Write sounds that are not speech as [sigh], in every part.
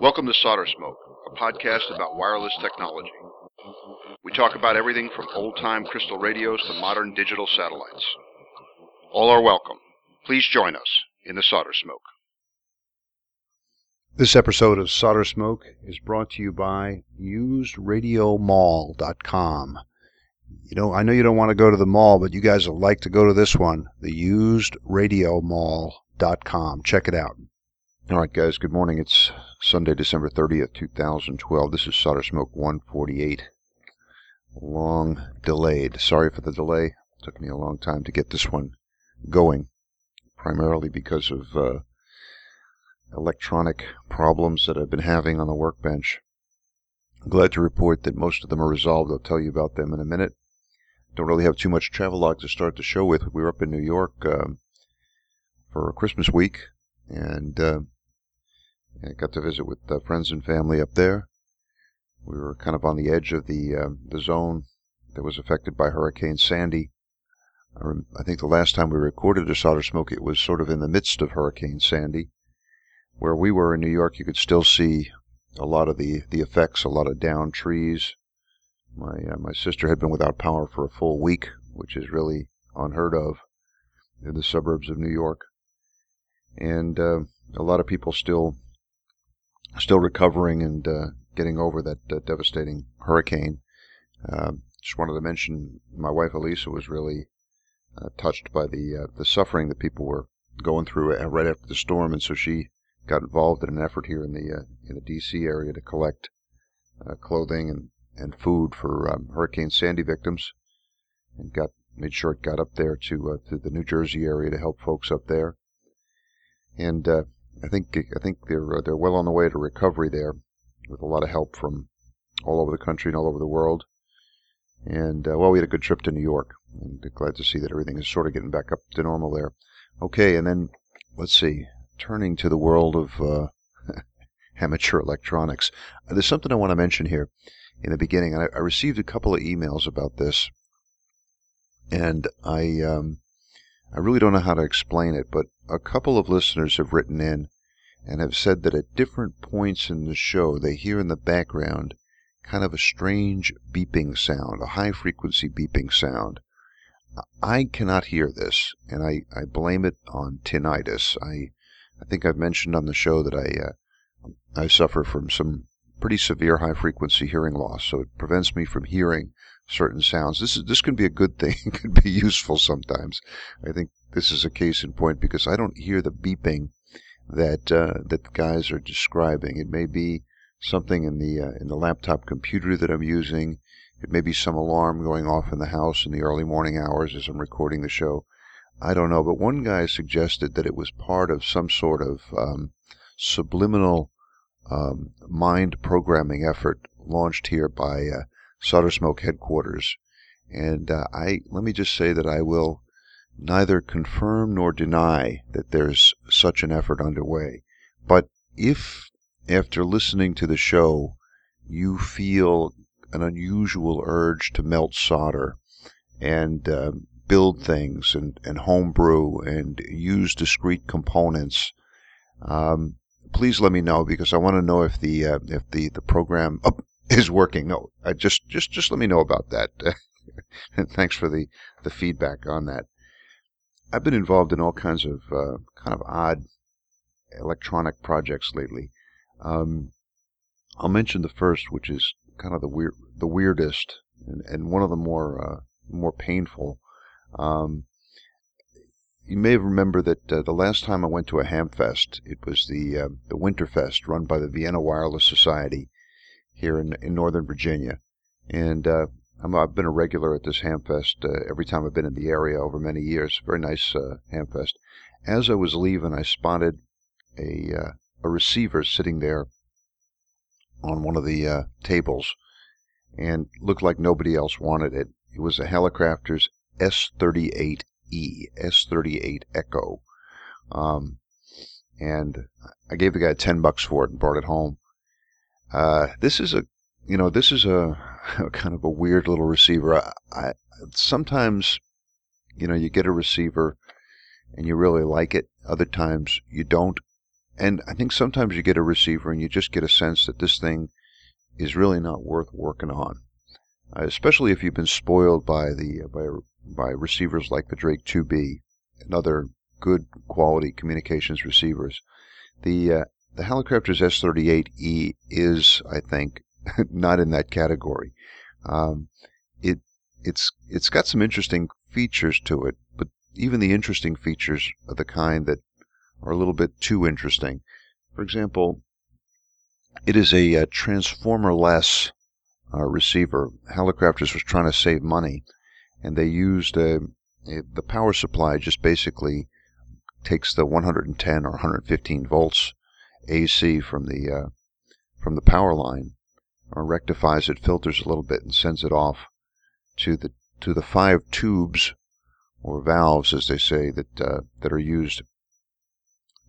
Welcome to Solder Smoke, a podcast about wireless technology. We talk about everything from old time crystal radios to modern digital satellites. All are welcome. Please join us in the Solder Smoke. This episode of Solder Smoke is brought to you by UsedRadioMall.com. You know, I know you don't want to go to the mall, but you guys will like to go to this one, the UsedRadioMall.com. Check it out. All right, guys, good morning. It's Sunday, December 30th, 2012. This is Solder Smoke 148. Long delayed. Sorry for the delay. It took me a long time to get this one going, primarily because of uh, electronic problems that I've been having on the workbench. I'm glad to report that most of them are resolved. I'll tell you about them in a minute. Don't really have too much travelogue to start the show with. We were up in New York um, for Christmas week, and uh, I got to visit with uh, friends and family up there. We were kind of on the edge of the uh, the zone that was affected by Hurricane Sandy. I, rem- I, think the last time we recorded a solder smoke, it was sort of in the midst of Hurricane Sandy. Where we were in New York, you could still see a lot of the, the effects, a lot of downed trees. My uh, my sister had been without power for a full week, which is really unheard of in the suburbs of New York, and uh, a lot of people still still recovering and uh, getting over that uh, devastating hurricane. Uh, just wanted to mention my wife Elisa was really uh, touched by the uh, the suffering that people were going through uh, right after the storm, and so she got involved in an effort here in the in the D.C. area to collect clothing and, and food for um, Hurricane Sandy victims, and got made sure it got up there to to the New Jersey area to help folks up there. And I think I think they're uh, they're well on the way to recovery there, with a lot of help from all over the country and all over the world. And uh, well, we had a good trip to New York, and glad to see that everything is sort of getting back up to normal there. Okay, and then let's see, turning to the world of uh, [laughs] amateur electronics, there's something I want to mention here in the beginning. I, I received a couple of emails about this, and I um, I really don't know how to explain it, but a couple of listeners have written in and have said that at different points in the show they hear in the background kind of a strange beeping sound, a high frequency beeping sound. I cannot hear this, and I, I blame it on tinnitus. I I think I've mentioned on the show that I uh, I suffer from some pretty severe high frequency hearing loss, so it prevents me from hearing certain sounds. This is this can be a good thing. [laughs] it can be useful sometimes. I think this is a case in point because I don't hear the beeping that uh, that the guys are describing. It may be something in the uh, in the laptop computer that I'm using. It may be some alarm going off in the house in the early morning hours as I'm recording the show. I don't know, but one guy suggested that it was part of some sort of um, subliminal um, mind programming effort launched here by uh, Solder Smoke headquarters. And uh, I let me just say that I will neither confirm nor deny that there's such an effort underway. But if, after listening to the show, you feel an unusual urge to melt solder and uh, build things and, and homebrew and use discrete components, um, please let me know because I want to know if the uh, if the the program oh, is working. No, just just just let me know about that. [laughs] Thanks for the the feedback on that. I've been involved in all kinds of uh, kind of odd electronic projects lately. Um, I'll mention the first, which is kind of the weird, the weirdest, and, and one of the more uh, more painful. Um, you may remember that uh, the last time I went to a Hamfest, it was the uh, the Winterfest run by the Vienna Wireless Society here in in Northern Virginia, and uh, i have been a regular at this Hamfest uh, every time I've been in the area over many years. Very nice uh, Hamfest. As I was leaving, I spotted a uh, a receiver sitting there on one of the uh, tables, and looked like nobody else wanted it. It was a Hallicrafters S38E, S38 Echo, um, and I gave the guy ten bucks for it and brought it home. Uh, this is a you know, this is [laughs] a kind of a weird little receiver. I, I, sometimes, you know, you get a receiver and you really like it. Other times you don't. and I think sometimes you get a receiver and you just get a sense that this thing is really not worth working on, uh, especially if you've been spoiled by the by by receivers like the Drake 2B and other good quality communications receivers. The uh, the Hallicrafters S38E is, I think, [laughs] not in that category. Um, it it's it's got some interesting features to it, but even the interesting features are the kind that are a little bit too interesting. For example, it is a, a uh, transformer-less uh, receiver. Hallicrafters was trying to save money, and they used a, a, the power supply just basically takes the 110 or 115 volts AC from the uh, from the power line, or rectifies it, filters a little bit, and sends it off to the to the five tubes or valves, as they say, that uh, that are used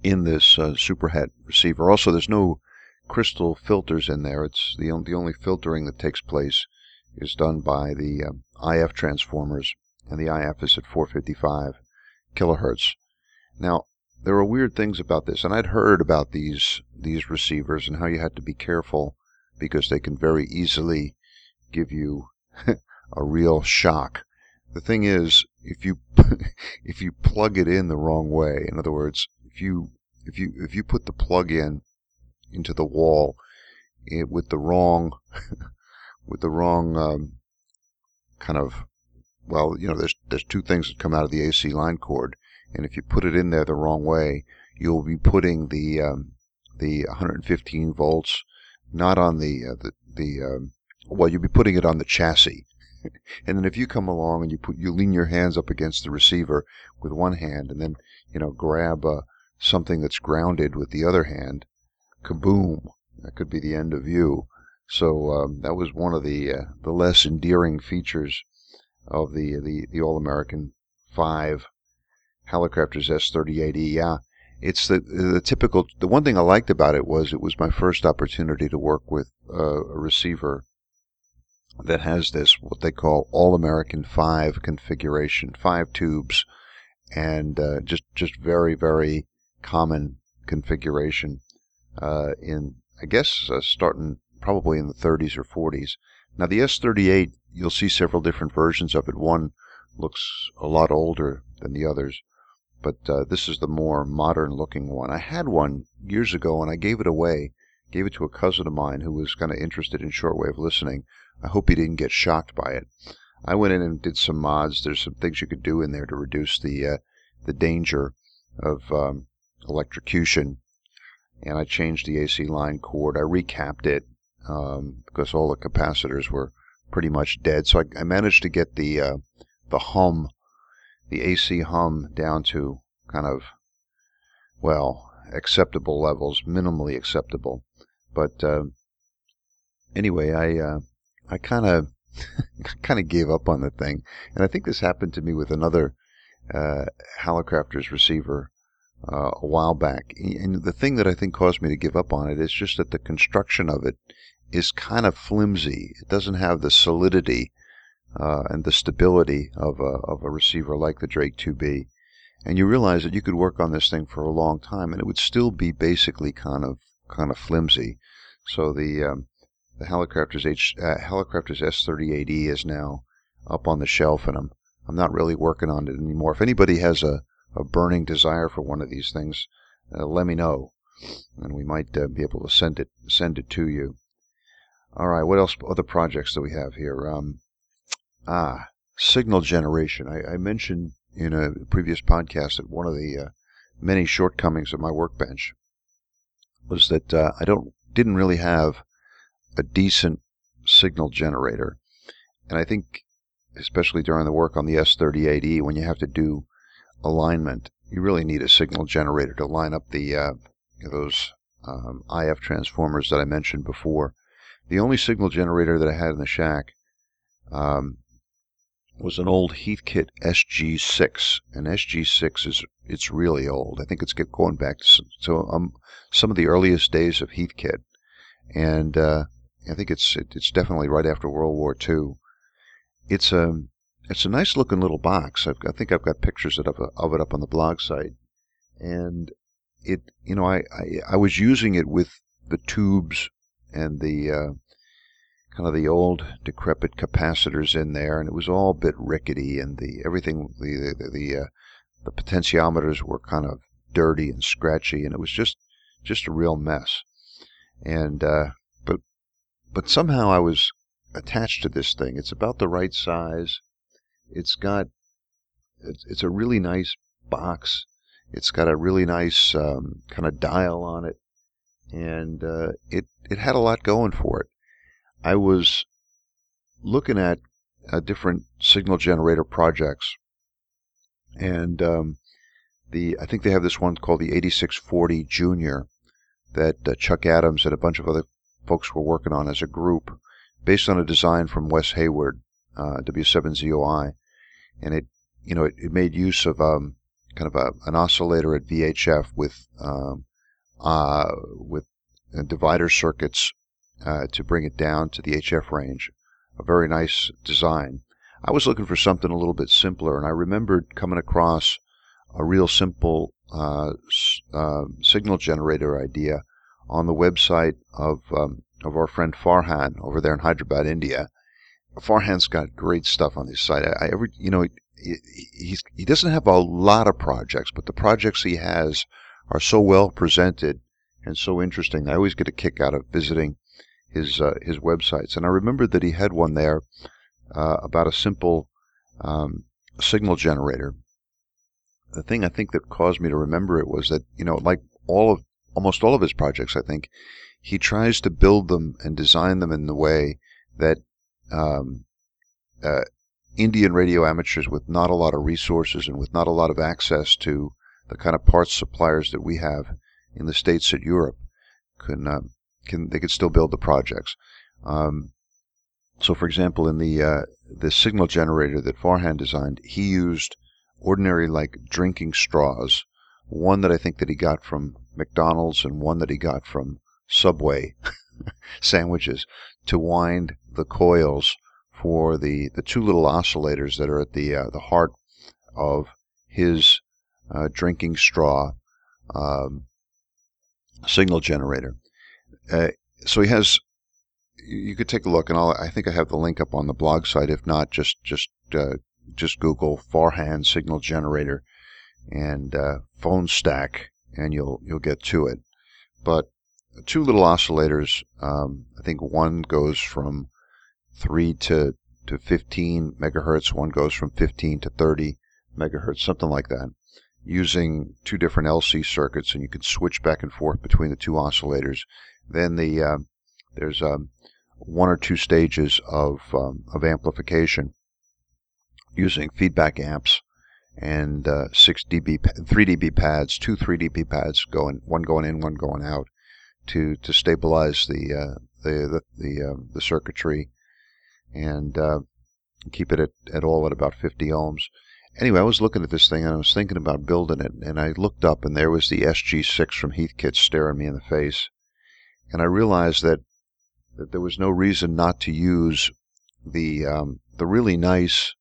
in this uh, superhet receiver. Also, there's no crystal filters in there. It's the, the only filtering that takes place is done by the um, IF transformers, and the IF is at 455 kilohertz. Now, there are weird things about this, and I'd heard about these these receivers and how you had to be careful because they can very easily give you [laughs] a real shock. The thing is, if you [laughs] if you plug it in the wrong way, in other words, if you if you if you put the plug in into the wall it, with the wrong [laughs] with the wrong um, kind of well, you know, there's there's two things that come out of the AC line cord, and if you put it in there the wrong way, you'll be putting the um, the 115 volts not on the uh, the the um, well, you'd be putting it on the chassis, [laughs] and then if you come along and you put you lean your hands up against the receiver with one hand, and then you know grab uh, something that's grounded with the other hand, kaboom! That could be the end of you. So um, that was one of the uh, the less endearing features of the the, the All American Five Hallicrafters S38E. Yeah, it's the the typical. The one thing I liked about it was it was my first opportunity to work with uh, a receiver that has this what they call All American Five configuration, five tubes, and uh, just just very very common configuration uh, in I guess uh, starting probably in the 30s or 40s. Now the S38, you'll see several different versions of it. One looks a lot older than the others, but uh, this is the more modern looking one. I had one years ago and I gave it away. Gave it to a cousin of mine who was kind of interested in shortwave listening. I hope he didn't get shocked by it. I went in and did some mods. There's some things you could do in there to reduce the uh, the danger of um, electrocution. And I changed the AC line cord. I recapped it um, because all the capacitors were pretty much dead. So I, I managed to get the uh, the hum, the AC hum, down to kind of well acceptable levels, minimally acceptable. But uh, anyway, I uh, I kind of [laughs] kind of gave up on the thing, and I think this happened to me with another uh, Hallicrafters receiver uh, a while back. And the thing that I think caused me to give up on it is just that the construction of it is kind of flimsy. It doesn't have the solidity uh, and the stability of a, of a receiver like the Drake 2B. And you realize that you could work on this thing for a long time and it would still be basically kind of kind of flimsy. So the um, the Hallicrafter's H uh, Hallicrafters S38E is now up on the shelf, and I'm I'm not really working on it anymore. If anybody has a, a burning desire for one of these things, uh, let me know, and we might uh, be able to send it send it to you. All right, what else? Other projects that we have here? Um, ah, signal generation. I, I, mentioned in a previous podcast that one of the uh, many shortcomings of my workbench was that uh, I don't didn't really have a decent signal generator, and I think especially during the work on the S38E when you have to do alignment, you really need a signal generator to line up the uh, those um, IF transformers that I mentioned before. The only signal generator that I had in the shack um, was an old Heathkit SG6, and SG6 is it's really old. I think it's going back to, to um, some of the earliest days of Heathkit, and uh, I think it's it, it's definitely right after World War II. It's a it's a nice looking little box. I've, I think I've got pictures of, of it up on the blog site, and it, you know, I, I, I was using it with the tubes and the uh, kind of the old decrepit capacitors in there, and it was all a bit rickety, and the everything the the the, uh, the potentiometers were kind of dirty and scratchy, and it was just just a real mess. And uh, but but somehow I was attached to this thing. It's about the right size. It's got it's, it's a really nice box. It's got a really nice um, kind of dial on it, and uh, it it had a lot going for it. I was looking at uh, different signal generator projects, and um, the I think they have this one called the 8640 Junior that uh, Chuck Adams and a bunch of other folks were working on as a group, based on a design from Wes Hayward, uh, W7ZOI, and it you know it, it made use of um, kind of a, an oscillator at VHF with um, uh, with uh, divider circuits uh, to bring it down to the HF range. A very nice design. I was looking for something a little bit simpler, and I remembered coming across a real simple uh, uh, signal generator idea on the website of um, of our friend Farhan over there in Hyderabad, India. Farhan's got great stuff on his site. I, I every you know he, he's, he doesn't have a lot of projects, but the projects he has are so well presented and so interesting. I always get a kick out of visiting his uh, his websites. And I remember that he had one there uh, about a simple um, signal generator. The thing I think that caused me to remember it was that you know, like all of almost all of his projects, I think he tries to build them and design them in the way that um, uh, Indian radio amateurs with not a lot of resources and with not a lot of access to the kind of parts suppliers that we have in the states and Europe can uh, can they could still build the projects. Um, so, for example, in the uh, the signal generator that Farhan designed, he used ordinary like drinking straws. One that I think that he got from McDonald's and one that he got from Subway [laughs] sandwiches to wind the coils for the, the two little oscillators that are at the uh, the heart of his uh, drinking straw um, signal generator. Uh, so he has. You could take a look, and I'll, I think I have the link up on the blog site. If not, just just uh, just Google Farhan signal generator and uh, phone stack, and you'll you'll get to it. But two little oscillators. Um, I think one goes from three to to 15 megahertz. One goes from 15 to 30 megahertz, something like that using two different LC circuits, and you can switch back and forth between the two oscillators. Then the uh, there's um, one or two stages of um, of amplification using feedback amps and uh, six dB, three dB pads, two three dB pads going, one going in, one going out, to to stabilize the uh, the the the, uh, the, circuitry and uh, keep it at, at all at about 50 ohms. Anyway, I was looking at this thing and I was thinking about building it, and I looked up and there was the SG6 from Heathkit staring me in the face, and I realized that that there was no reason not to use the um, the really nice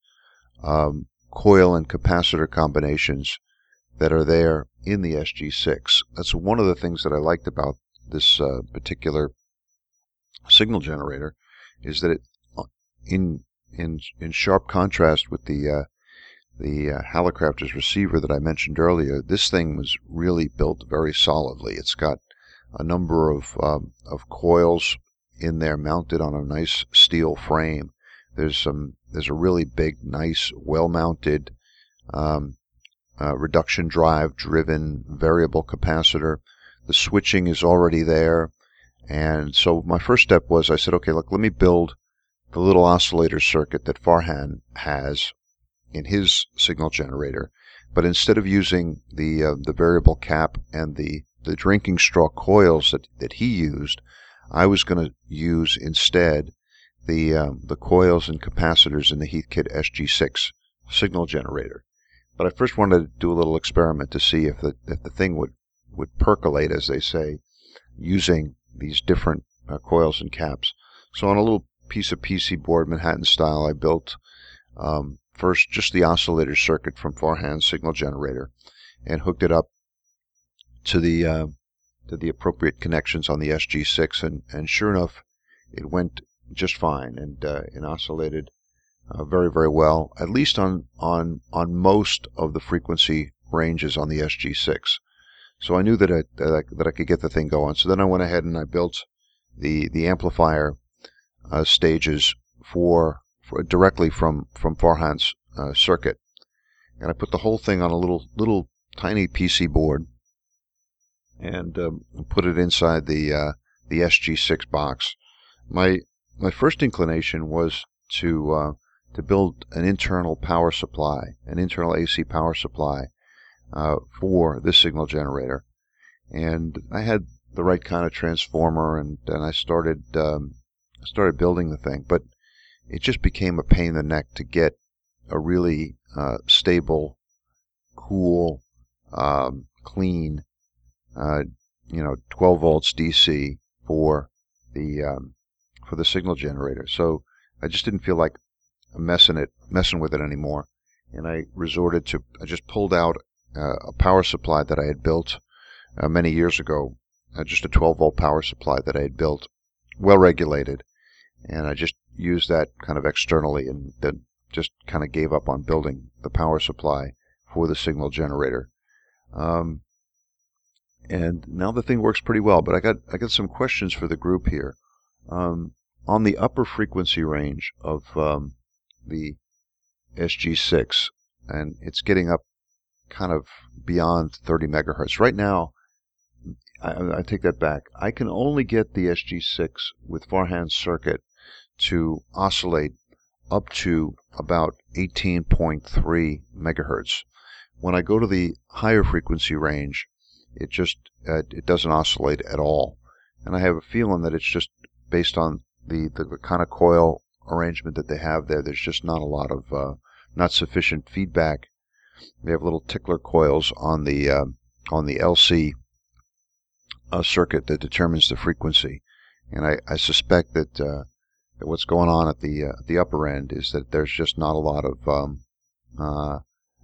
um, coil and capacitor combinations that are there in the SG6. That's one of the things that I liked about this uh, particular signal generator is that it uh, in in in sharp contrast with the uh, the uh, Hallicrafters receiver that I mentioned earlier, this thing was really built very solidly. It's got a number of um, of coils in there mounted on a nice steel frame. There's some there's a really big, nice, well-mounted um, uh, reduction drive driven variable capacitor. The switching is already there. And so my first step was I said, okay, look, let me build the little oscillator circuit that Farhan has in his signal generator. But instead of using the uh, the variable cap and the, the drinking straw coils that, that he used, I was going to use instead the um, the coils and capacitors in the Heathkit SG6 signal generator. But I first wanted to do a little experiment to see if the if the thing would would percolate, as they say, using these different uh, coils and caps. So on a little piece of PC board, Manhattan style, I built um, First, just the oscillator circuit from Farhan's signal generator and hooked it up to the uh, to the appropriate connections on the SG6, and, and sure enough, it went just fine and uh, and oscillated uh, very very well, at least on on on most of the frequency ranges on the SG6. So I knew that I, that I, that I could get the thing going. So then I went ahead and I built the the amplifier uh, stages for, for, directly from from Farhan's uh, circuit, and I put the whole thing on a little little tiny PC board and um, put it inside the uh, the SG6 box. My my first inclination was to uh, to build an internal power supply, an internal AC power supply uh, for this signal generator, and I had the right kind of transformer, and and I started um, started building the thing, but it just became a pain in the neck to get a really uh, stable, cool, um, clean uh, you know, 12 volts DC for the um, for the signal generator. So I just didn't feel like messing it messing with it anymore, and I resorted to I just pulled out uh, a power supply that I had built uh, many years ago, uh, just a 12 volt power supply that I had built, well regulated, and I just used that kind of externally, and then just kind of gave up on building the power supply for the signal generator. Um, and now the thing works pretty well. But I got I got some questions for the group here. Um, on the upper frequency range of um, the SG6, and it's getting up kind of beyond 30 megahertz. Right now, I, I take that back. I can only get the SG6 with Farhan's circuit to oscillate up to about 18.3 megahertz. When I go to the higher frequency range, it just uh, it doesn't oscillate at all. And I have a feeling that it's just based on the, the, the, kind of coil arrangement that they have there. There's just not a lot of uh, not sufficient feedback. They have little tickler coils on the uh, on the LC uh, circuit that determines the frequency, and I, I suspect that, uh, that what's going on at the uh, the upper end is that there's just not a lot of um,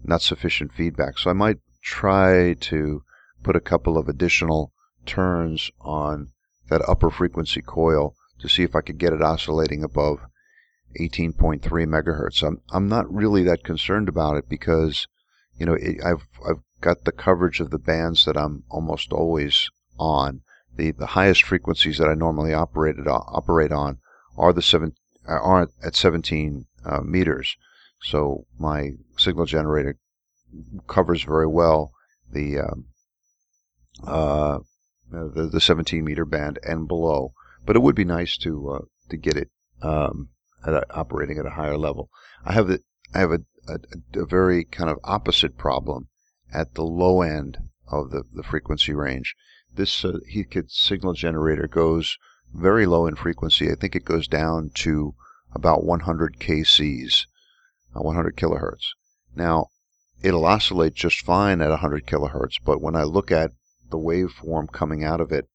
not sufficient feedback. So I might try to put a couple of additional turns on that upper frequency coil to see if I could get it oscillating above 18.3 megahertz. I'm I'm not really that concerned about it because you know it, I've I've got the coverage of the bands that I'm almost always on. The the highest frequencies that I normally operated on, operate on are the seven are at 17 uh, meters. So my signal generator covers very well the um, uh, the, the 17 meter band and below. But it would be nice to uh, to get it um, at a, operating at a higher level. I have the I have a, a, a, very kind of opposite problem at the low end of the, the frequency range. This uh, signal generator goes very low in frequency. I think it goes down to about 100 kcs, uh, 100 kilohertz. Now, it'll oscillate just fine at 100 kilohertz, but when I look at the waveform coming out of it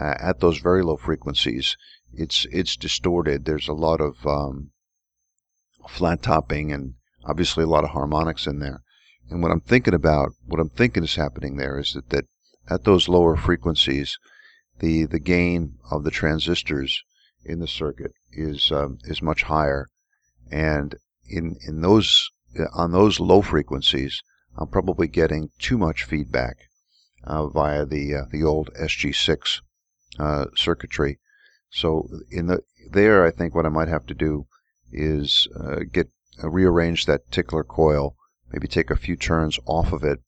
uh, at those very low frequencies, it's it's distorted. There's a lot of um, flat topping and obviously a lot of harmonics in there. And what I'm thinking about, what I'm thinking is happening there is that, that at those lower frequencies, the the gain of the transistors in the circuit is um, is much higher, and in in those on those low frequencies, I'm probably getting too much feedback uh, via the uh, the old SG6 uh, circuitry. So in the there, I think what I might have to do is uh, get uh, rearrange that tickler coil, maybe take a few turns off of it,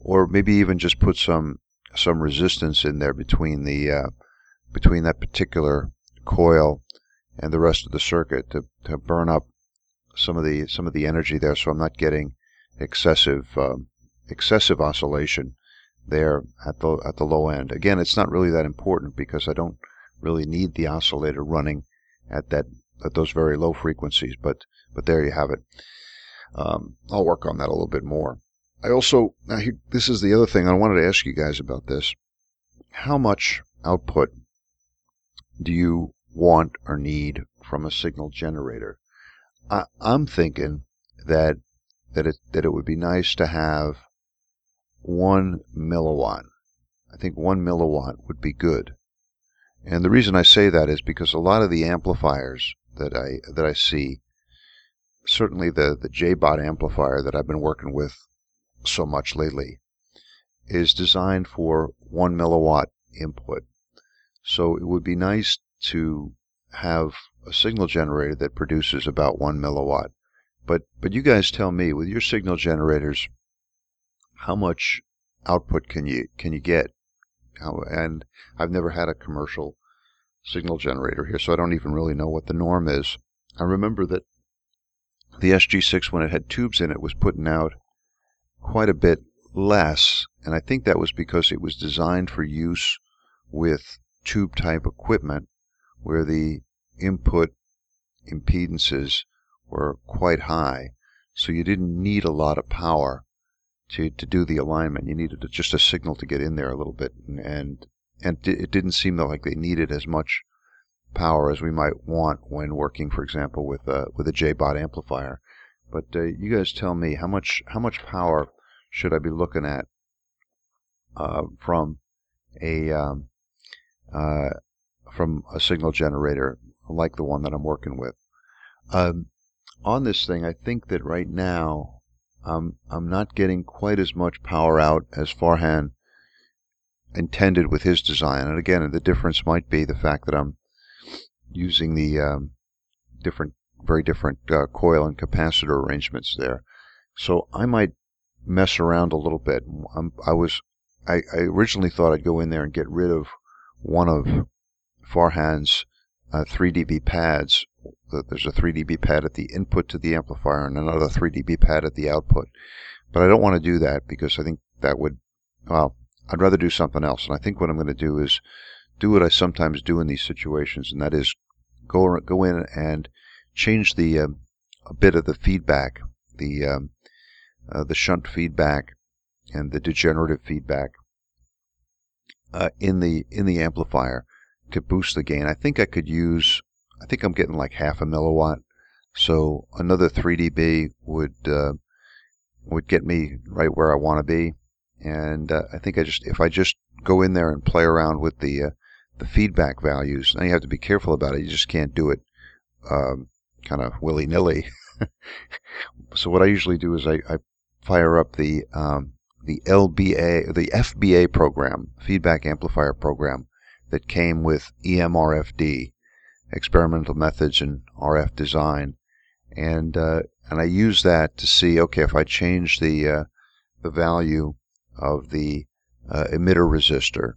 or maybe even just put some some resistance in there between the uh, between that particular coil and the rest of the circuit to, to burn up some of the some of the energy there, so I'm not getting excessive um, excessive oscillation there at the at the low end. Again, it's not really that important because I don't really need the oscillator running at that at those very low frequencies. But but there you have it. Um, I'll work on that a little bit more. I also here, this is the other thing I wanted to ask you guys about this. How much output do you want or need from a signal generator? I, I'm thinking that that it that it would be nice to have one milliwatt. I think one milliwatt would be good. And the reason I say that is because a lot of the amplifiers that I that I see, certainly the the JBot amplifier that I've been working with so much lately, is designed for one milliwatt input. So it would be nice to have a signal generator that produces about one milliwatt. But but you guys tell me with your signal generators, how much output can you can you get? How, and I've never had a commercial signal generator here, so I don't even really know what the norm is. I remember that the SG6, when it had tubes in it, was putting out quite a bit less, and I think that was because it was designed for use with tube type equipment where the input impedances were quite high, so you didn't need a lot of power to, to do the alignment. You needed just a signal to get in there a little bit, and and, and it didn't seem like they needed as much power as we might want when working, for example, with a with a JBot amplifier. But uh, you guys tell me how much how much power should I be looking at uh, from a um, uh, from a signal generator like the one that I'm working with. Um, on this thing, I think that right now um, I'm not getting quite as much power out as Farhan intended with his design. And again, the difference might be the fact that I'm using the um, different, very different uh, coil and capacitor arrangements there. So I might mess around a little bit. I'm, i was, I, I, originally thought I'd go in there and get rid of one of Farhan's uh, 3 dB pads. There's a 3 dB pad at the input to the amplifier and another 3 dB pad at the output. But I don't want to do that because I think that would, well, I'd rather do something else. And I think what I'm going to do is do what I sometimes do in these situations, and that is go go in and change the um, a bit of the feedback, the um, uh, the shunt feedback and the degenerative feedback uh, in the in the amplifier to boost the gain. I think I could use. I think I'm getting like half a milliwatt, so another 3 dB would uh, would get me right where I want to be. And uh, I think I just if I just go in there and play around with the uh, the feedback values, now you have to be careful about it. You just can't do it um, kind of willy nilly. [laughs] so what I usually do is I, I fire up the um, the LBA, the FBA program, feedback amplifier program, that came with EMRFD, experimental methods in RF design, and uh, and I use that to see okay if I change the uh, the value of the uh, emitter resistor,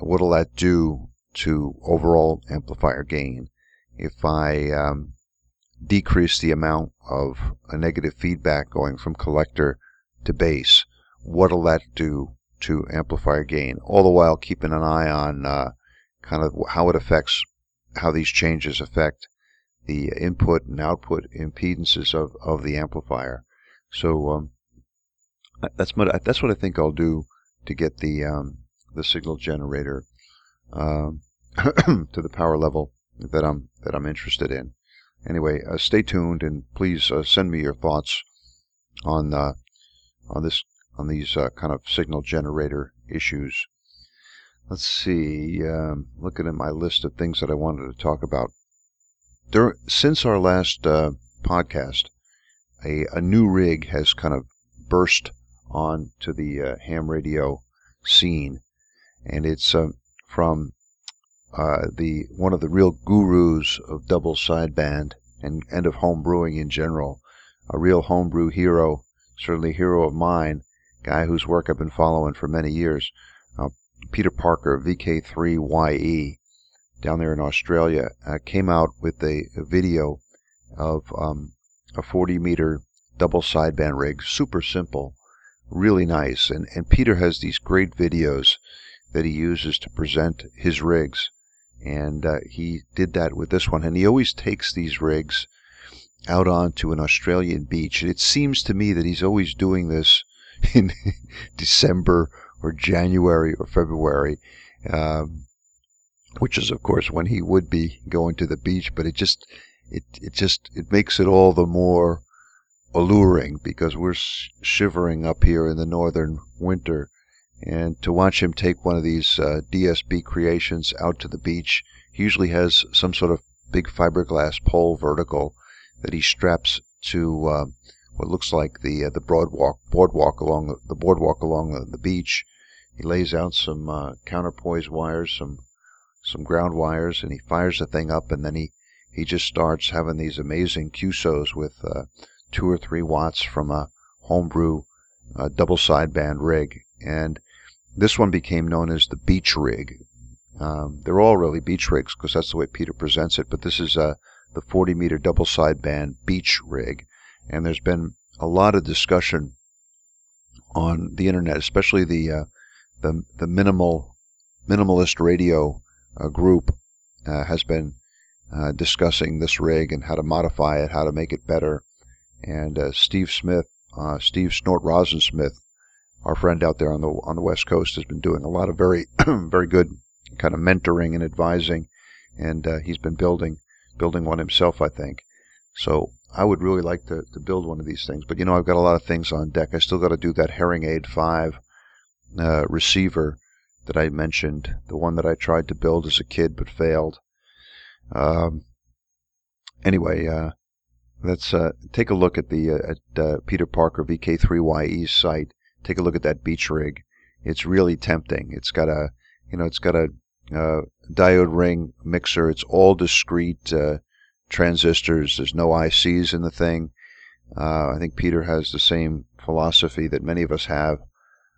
what'll that do to overall amplifier gain? If I um, decrease the amount of a negative feedback going from collector to base, what'll that do to amplifier gain? All the while keeping an eye on uh, kind of how it affects, how these changes affect the input and output impedances of, of the amplifier. So um, that's what that's what I think I'll do to get the um, the signal generator um, [clears throat] to the power level that I'm that I'm interested in anyway, uh, stay tuned and please uh, send me your thoughts on uh, on this on these uh, kind of signal generator issues. Let's see. Um, looking at my list of things that I wanted to talk about. There, since our last uh, podcast, a, a new rig has kind of burst onto the uh, ham radio scene, and it's from uh, the one of the real gurus of double sideband and, and of home brewing in general, a real homebrew hero, certainly hero of mine, guy whose work I've been following for many years. Peter Parker, VK3YE, down there in Australia, uh, came out with a, a video of um, a 40 meter double sideband rig, super simple, really nice. And, and Peter has these great videos that he uses to present his rigs and uh, he did that with this one. And he always takes these rigs out onto an Australian beach. And it seems to me that he's always doing this [laughs] in December or January or February, um, which is, of course, when he would be going to the beach. But it just, it, it just, it makes it all the more alluring because we're shivering up here in the northern winter And to watch him take one of these uh, DSB creations out to the beach, he usually has some sort of big fiberglass pole vertical that he straps to uh, what looks like the uh, the boardwalk boardwalk along the, the boardwalk along the, the, beach. He lays out some uh, counterpoise wires, some some ground wires, and he fires the thing up, and then he he just starts having these amazing QSOs with uh, two or three watts from a homebrew uh, double sideband rig, and this one became known as the beach rig. Um, they're all really beach rigs because that's the way Peter presents it, but this is uh, the 40 meter double sideband beach rig, and there's been a lot of discussion on the internet, especially the uh, the the minimal minimalist radio uh, group uh, has been uh, discussing this rig and how to modify it, how to make it better. And uh, Steve Smith, uh, Steve Snort Rosin Smith, our friend out there on the on the West Coast, has been doing a lot of very [clears throat] very good kind of mentoring and advising, and uh, he's been building building one himself, I think. So I would really like to, to build one of these things, but you know I've got a lot of things on deck. I still got to do that Herring Aid Five uh, receiver that I mentioned, the one that I tried to build as a kid but failed. Um, anyway, uh, let's uh, take a look at the uh, at uh, Peter Parker VK3YE's site. Take a look at that beach rig. It's really tempting. It's got a you know it's got a uh, diode ring mixer. It's all discrete transistors. There's no ICs in the thing. I think Peter has the same philosophy that many of us have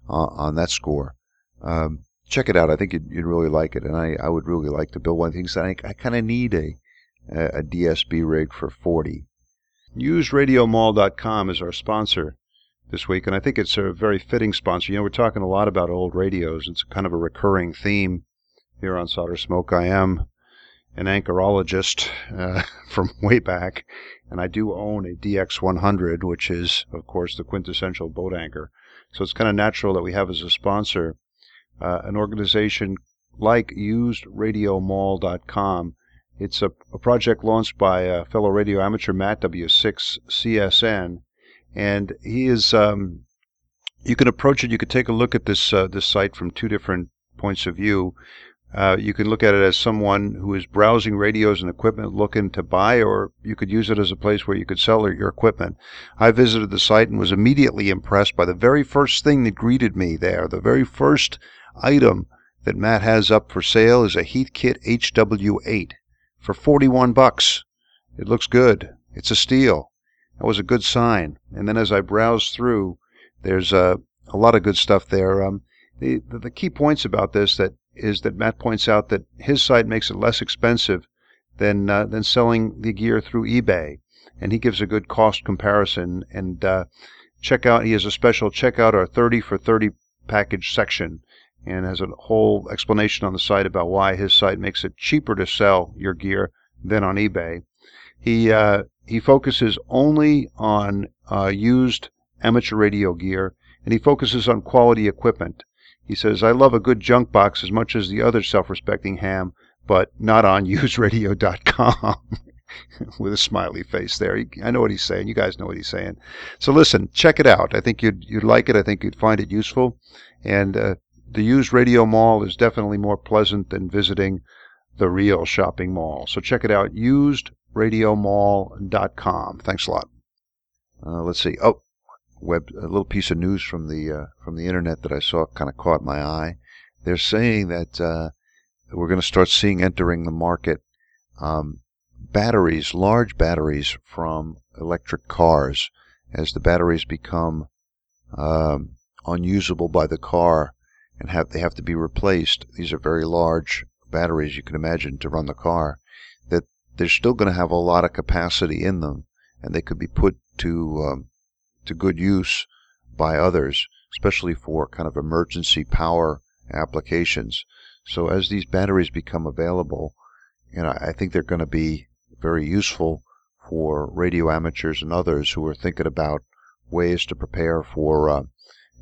on that score. Um, check it out. I think you'd, you'd really like it, and I, I would really like to build one these. I, I kind of need a, a DSB rig for 40. UsedRadioMall.com is our sponsor this week, and I think it's a very fitting sponsor. You know, we're talking a lot about old radios. It's kind of a recurring theme here on Solder Smoke. I am an anchorologist uh, [laughs] from way back, and I do own a DX100, which is, of course, the quintessential boat anchor. So it's kind of natural that we have as a sponsor uh, an organization like usedradiomall.com. It's a, a project launched by a fellow radio amateur, Matt W6CSN, and he is. Um, you can approach it. You could take a look at this uh, this site from two different points of view. Uh, you can look at it as someone who is browsing radios and equipment looking to buy, or you could use it as a place where you could sell your equipment. I visited the site and was immediately impressed by the very first thing that greeted me there. The very first item that Matt has up for sale is a Heathkit HW8 for 41 bucks. It looks good. It's a steal. That was a good sign. And then as I browse through, there's a, a lot of good stuff there. Um, the, the key points about this that is that Matt points out that his site makes it less expensive than uh, than selling the gear through eBay, and he gives a good cost comparison. And uh, check out he has a special check out our 30 for 30 package section and has a whole explanation on the site about why his site makes it cheaper to sell your gear than on eBay. He uh, he focuses only on uh, used amateur radio gear, and he focuses on quality equipment. He says, "I love a good junk box as much as the other self-respecting ham, but not on [laughs] useradio.com." [laughs] with a smiley face there. I know what he's saying. You guys know what he's saying. So listen, check it out. I think you'd you'd like it. I think you'd find it useful. And uh, the used radio mall is definitely more pleasant than visiting the real shopping mall. So check it out, usedradiomall.com. Thanks a lot. Uh, let's see. Oh, web a little piece of news from the uh, from the internet that I saw kind of caught my eye. They're saying that uh, we're going to start seeing entering the market um, batteries, large batteries from electric cars, as the batteries become um, unusable by the car and have they have to be replaced. These are very large batteries you can imagine to run the car. That they're still going to have a lot of capacity in them, and they could be put to um, to good use by others, especially for kind of emergency power applications. So as these batteries become available, know, I think they're going to be very useful for radio amateurs and others who are thinking about ways to prepare for uh,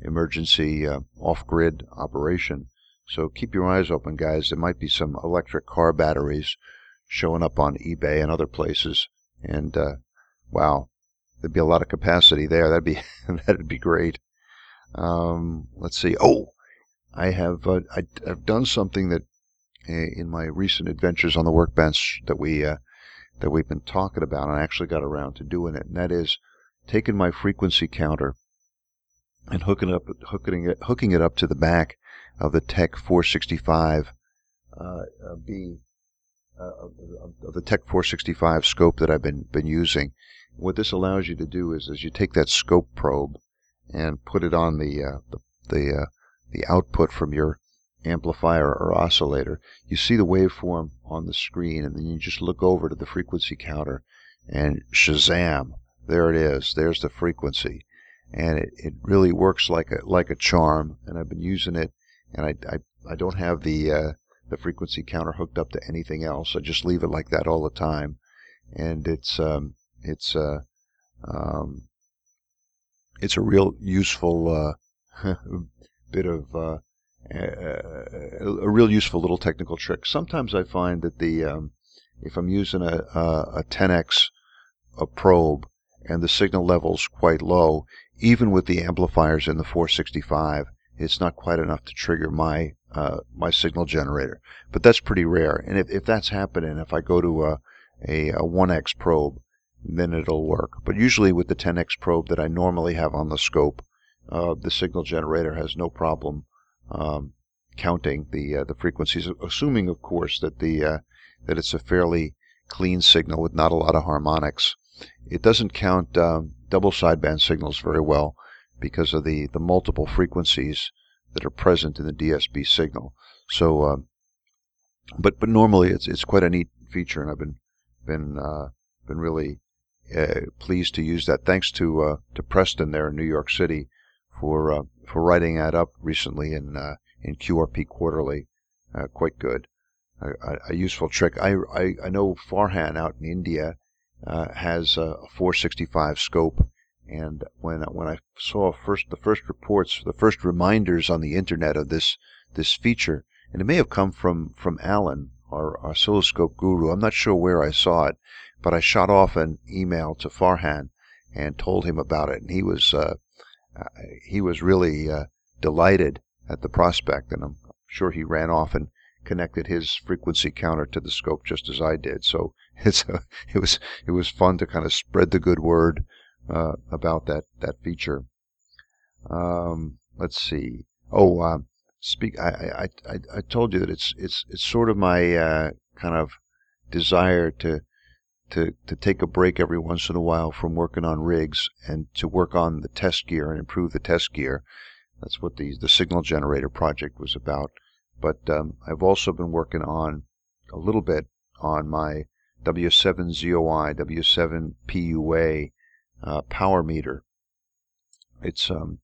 emergency uh, off-grid operation. So keep your eyes open, guys. There might be some electric car batteries showing up on eBay and other places. And uh, wow, there'd be a lot of capacity there. That'd be [laughs] that'd be great. Um, let's see. Oh, I have uh, I, have done something that uh, in my recent adventures on the workbench that we uh, that we've been talking about, and I actually got around to doing it, and that is taking my frequency counter and hooking up hooking it hooking it up to the back of the Tek 465 uh, uh, B uh, of, the Tek 465 scope that I've been been using. What this allows you to do is, is you take that scope probe and put it on the uh, the the, uh, the output from your amplifier or oscillator. You see the waveform on the screen, and then you just look over to the frequency counter, and shazam, there it is. There's the frequency, and it, it really works like a like a charm. And I've been using it, and I I, I don't have the uh, the frequency counter hooked up to anything else. I just leave it like that all the time, and it's um, it's uh, um, it's a real useful uh, [laughs] bit of uh, a, a, real useful little technical trick. Sometimes I find that the um, if I'm using a, a, a 10x a probe and the signal level's quite low, even with the amplifiers in the 465, it's not quite enough to trigger my uh, my signal generator. But that's pretty rare. And if, if that's happening, if I go to a, a, a 1x probe, then it'll work. But usually with the 10x probe that I normally have on the scope, uh, the signal generator has no problem um, counting the uh, the frequencies, assuming, of course, that the uh, that it's a fairly clean signal with not a lot of harmonics. It doesn't count um, double sideband signals very well because of the, the multiple frequencies that are present in the DSB signal. So, uh, but but normally it's it's quite a neat feature, and I've been been uh, been really pleased to use that. Thanks to uh, to Preston there in New York City for uh, for writing that up recently in uh, in QRP Quarterly. quite good, a, a, useful trick. I, I I know Farhan out in India has a 465 scope and when when I saw first the first reports, the first reminders on the internet of this this feature, and it may have come from from Alan, our oscilloscope guru. I'm not sure where I saw it, but I shot off an email to Farhan and told him about it, and he was uh, uh he was really uh, delighted at the prospect, and I'm sure he ran off and connected his frequency counter to the scope just as I did. So [laughs] it's a, it was it was fun to kind of spread the good word uh, about that that feature. Um, let's see. Oh, uh, speak. I, I, I, I told you that it's it's it's sort of my uh, kind of desire to to to take a break every once in a while from working on rigs and to work on the test gear and improve the test gear. That's what the the signal generator project was about. But um, I've also been working on a little bit on my W7ZOI, W7PUA uh, power meter. It's um,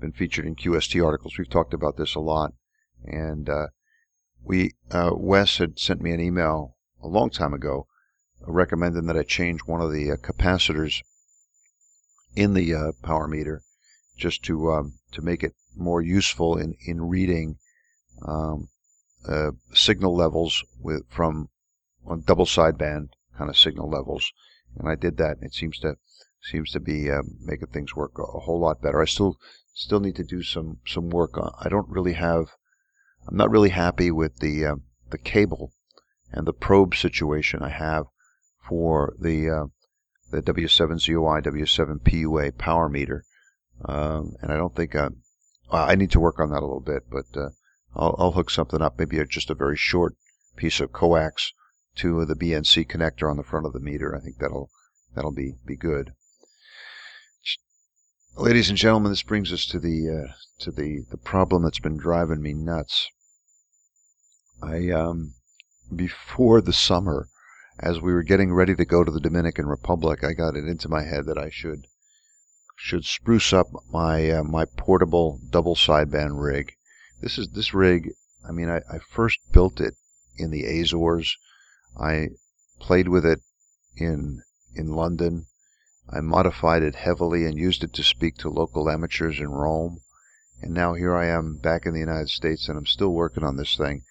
been featured in QST articles. We've talked about this a lot, and uh, we uh, Wes had sent me an email a long time ago recommending that I change one of the uh, capacitors in the uh, power meter just to um, to make it more useful in in reading um, uh, signal levels with from on double sideband kind of signal levels, and I did that. And it seems to seems to be um, making things work a, a, whole lot better. I still still need to do some some work. On, I don't really have. I'm not really happy with the uh, the cable and the probe situation I have for the uh, the W7ZOI W7PUA power meter, um, and I don't think I. I need to work on that a little bit, but uh, I'll, I'll, hook something up. Maybe just a very short piece of coax to the BNC connector on the front of the meter. I think that'll that'll be be good. Ladies and gentlemen, this brings us to the uh, to the the problem that's been driving me nuts. I um before the summer, as we were getting ready to go to the Dominican Republic, I got it into my head that I should should spruce up my uh, my portable double sideband rig. This is this rig. I mean, I, I first built it in the Azores. I played with it in in London I modified it heavily and used it to speak to local amateurs in Rome. And now here I am back in the United States and I'm still working on this thing.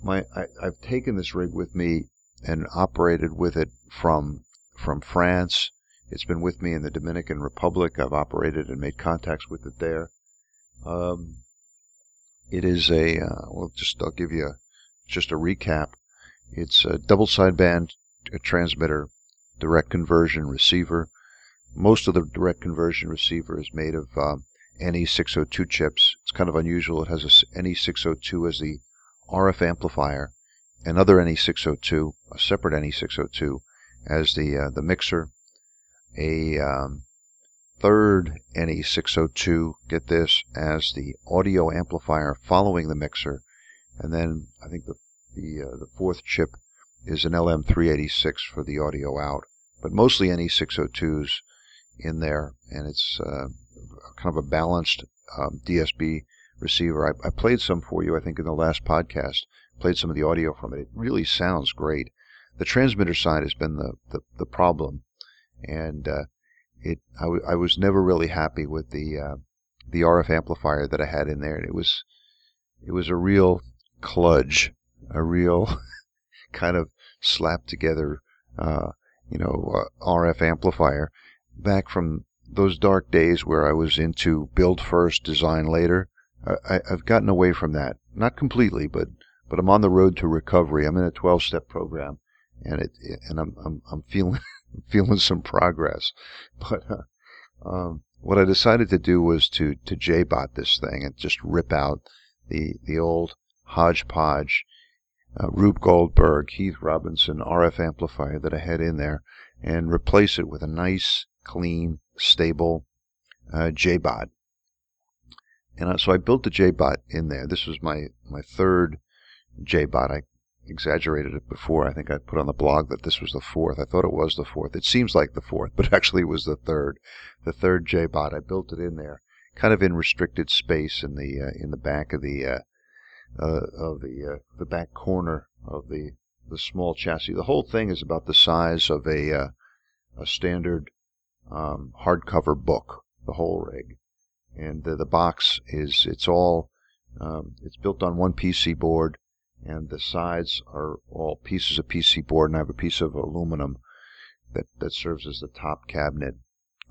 My I, I've taken this rig with me and operated with it from from France. It's been with me in the Dominican Republic. I've operated and made contacts with it there. Um, It is a, uh, well, just I'll give you a, just a recap. It's a double sideband transmitter, direct conversion receiver. Most of the direct conversion receiver is made of um, NE602 chips. It's kind of unusual. It has a NE602 as the RF amplifier, another NE602, a separate NE602 as the uh, the mixer, a um, third NE602, get this, as the audio amplifier following the mixer, and then I think the the uh, the fourth chip is an LM386 for the audio out, but mostly NE602s in there, and it's uh, kind of a balanced um, DSB receiver. I, I, played some for you, I think, in the last podcast. Played some of the audio from it. It really sounds great. The transmitter side has been the the, the problem, and uh, it I, w- I was never really happy with the uh, the RF amplifier that I had in there. It was it was a real kludge, a real [laughs] kind of slapped together, uh, you know, uh, RF amplifier back from those dark days where I was into build first, design later. I, have gotten away from that, not completely, but but I'm on the road to recovery. I'm in a 12 step program, and it and I'm I'm, I'm feeling [laughs] feeling some progress. But uh, um, what I decided to do was to to JBot this thing and just rip out the the old hodgepodge uh, Rube Goldberg, Heath Robinson RF amplifier that I had in there, and replace it with a nice, clean, stable uh, JBot. And so I built the JBot in there. This was my my third JBot. I exaggerated it before. I think I put on the blog that this was the fourth. I thought it was the fourth. It seems like the fourth, [laughs] but actually it was the third. The third J. Bot. I built it in there, kind of in restricted space in the uh, in the back of the uh, uh, of the uh, the back corner of the the small chassis. The whole thing is about the size of a uh, a standard um, hardcover book. The whole rig, and the, the box is it's all um, it's built on one PC board and the sides are all pieces of PC board, and I have a piece of aluminum that, that serves as the top cabinet.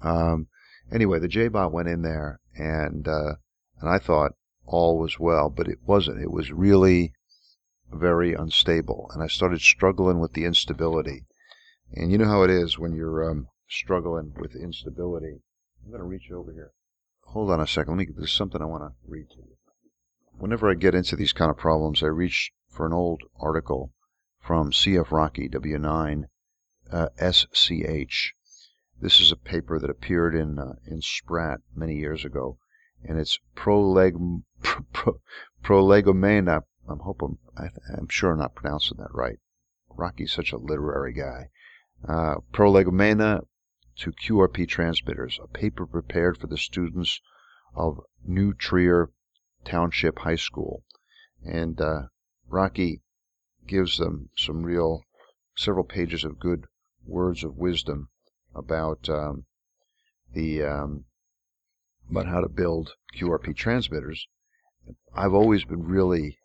Um, anyway, the JBot went in there, and uh, and I thought all was well, but it wasn't. It was really very unstable, and I started struggling with the instability. And you know how it is when you're um, struggling with instability. I'm going to reach over here. Hold on a second. Let me. There's something I want to read to you. Whenever I get into these kind of problems, I reach for an old article from CF Rockey W9 uh, SCH. This is a paper that appeared in uh, in Sprat many years ago, and it's proleg [laughs] pro, prolegomena. I'm hoping I, am sure I'm not pronouncing that right. Rockey's such a literary guy. Uh, prolegomena to QRP transmitters, a paper prepared for the students of New Trier Township High School, and uh, Rockey gives them some real, several pages of good words of wisdom about um, the um, about how to build QRP transmitters. I've always been really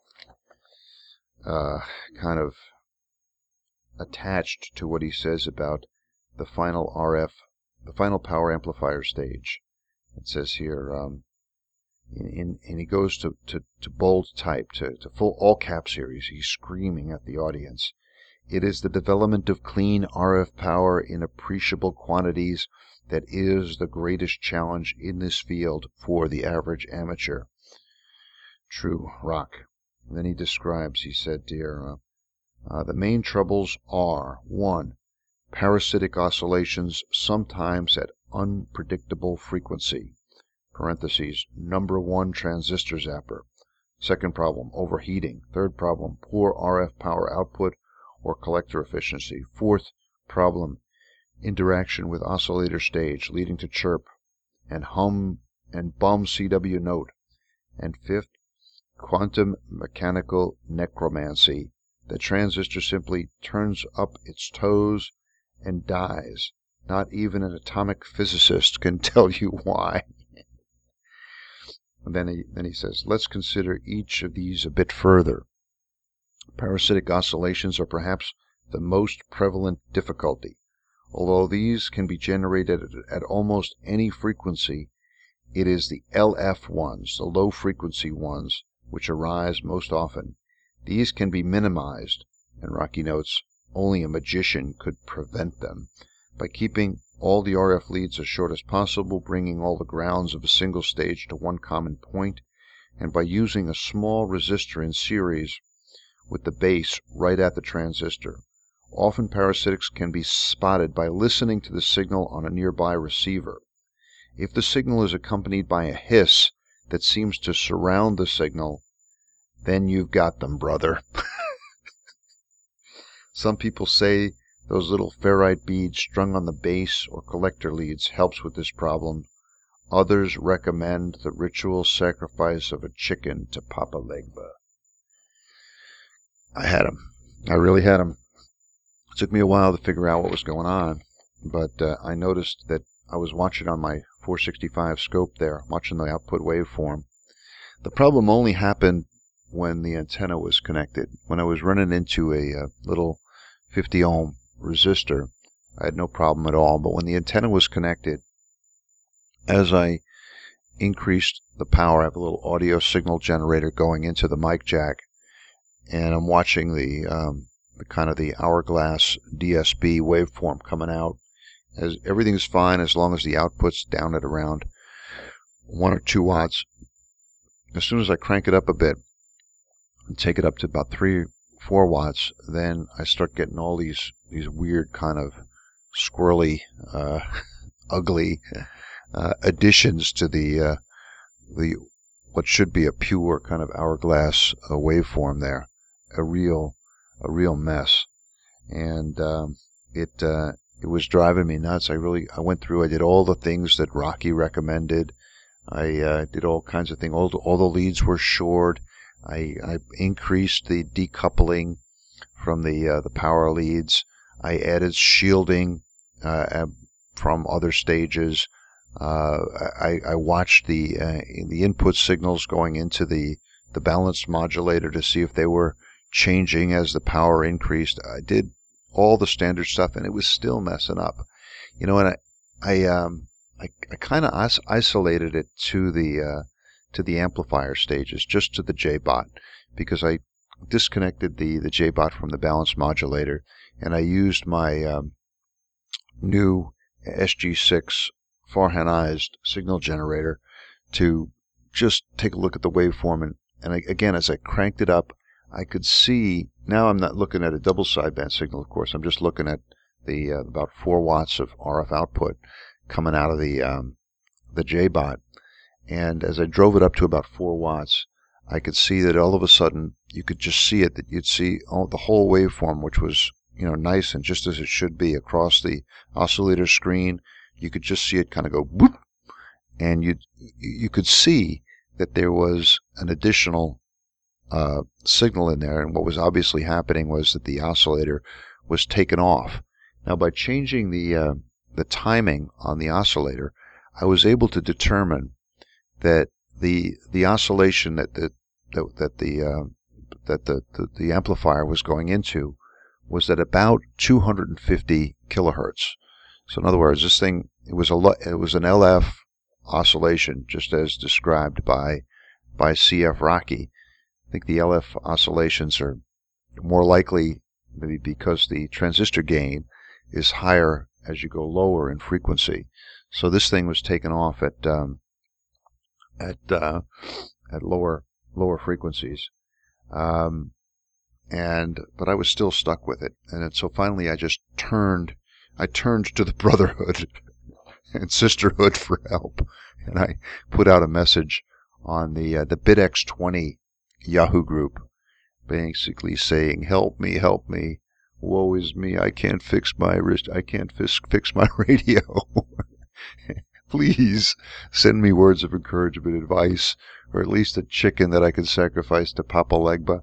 uh, kind of attached to what he says about the final RF, the final power amplifier stage. It says here, um, and, and he goes to, to, to bold type, to, to full all caps here. He's, screaming at the audience. It is the development of clean RF power in appreciable quantities that is the greatest challenge in this field for the average amateur. True, Rock. Then he describes, he said, dear, uh, uh, the main troubles are 1. Parasitic oscillations, sometimes at unpredictable frequency number one transistor zapper. Second problem, overheating. Third problem, poor RF power output or collector efficiency. Fourth problem, interaction with oscillator stage leading to chirp and hum and bum CW note. And fifth, quantum mechanical necromancy. The transistor simply turns up its toes and dies. Not even an atomic physicist can [laughs] tell you why. And then he, then he says, let's consider each of these a bit further. Parasitic oscillations are perhaps the most prevalent difficulty. Although these can be generated at, at almost any frequency, it is the LF ones, the low frequency ones, which arise most often. These can be minimized, and Rockey notes only a magician could prevent them, by keeping all the RF leads as short as possible, bringing all the grounds of a single stage to one common point, and by using a small resistor in series with the base right at the transistor. Often parasitics can be spotted by listening to the signal on a nearby receiver. If the signal is accompanied by a hiss that seems to surround the signal, then you've got them, brother. [laughs] Some people say those little ferrite beads strung on the base or collector leads helps with this problem. Others recommend the ritual sacrifice of a chicken to Papa Legba. I had him. I really had him. It took me a while to figure out what was going on, but uh, I noticed that I was watching on my 465 scope there, watching the output waveform. The problem only happened when the antenna was connected. When I was running into a, a uh, little 50 ohm resistor, I had no problem at all. But when the antenna was connected, as I increased the power, I have a little audio signal generator going into the mic jack, and I'm watching the, um, the kind of the hourglass DSB waveform coming out. As everything's fine as long as the output's down at around one or two watts. As soon as I crank it up a bit and take it up to about three four watts, then I start getting all these these weird kind of squirrely, uh, [laughs] ugly uh, additions to the uh, the what should be a pure kind of hourglass uh, waveform there, a real a real mess, and um, it uh, it was driving me nuts. I really I went through. I did all the things that Rockey recommended. I uh, did all kinds of things. All all the leads were shored. I, I increased the decoupling from the uh, the power leads. I added shielding uh, from other stages. Uh, I, I, watched the uh, the input signals going into the the balanced modulator to see if they were changing as the power increased. I did all the standard stuff, and it was still messing up. You know, and I I um I, I kind of is- isolated it to the uh, to the amplifier stages, just to the JBot, because I disconnected the, the JBot from the balance modulator, and I used my um, new SG6 Farhanized signal generator to just take a look at the waveform. And, and I, again, as I cranked it up, I could see, now I'm not looking at a double sideband signal, of course, I'm just looking at the uh, about 4 watts of RF output coming out of the, um, the JBot. And as I drove it up to about 4 watts, I could see that all of a sudden you could just see it, that you'd see all, the whole waveform, which was, you know, nice and just as it should be across the oscillator screen. You could just see it kind of go boop, and you you could see that there was an additional uh, signal in there, and what was obviously happening was that the oscillator was taken off. Now, by changing the uh, the timing on the oscillator, I was able to determine that the the oscillation that the that, that the uh, that the, the, the amplifier was going into was at about 250 kilohertz. So in other words, this thing it was a it was an LF oscillation, just as described by by CF Rockey. I think the LF oscillations are more likely maybe because the transistor gain is higher as you go lower in frequency. So this thing was taken off at um, at uh, at lower lower frequencies, um, and but I was still stuck with it. And so finally, I just turned I turned to the [laughs] brotherhood and sisterhood for help, and I put out a message on the uh, the BitX20 Yahoo group, basically saying, "Help me, help me." Woe is me! I can't fix my wrist. I can't fix fix my [laughs] radio. [laughs] please send me words of encouragement, advice, or at least a chicken that I can sacrifice to Papa Legba.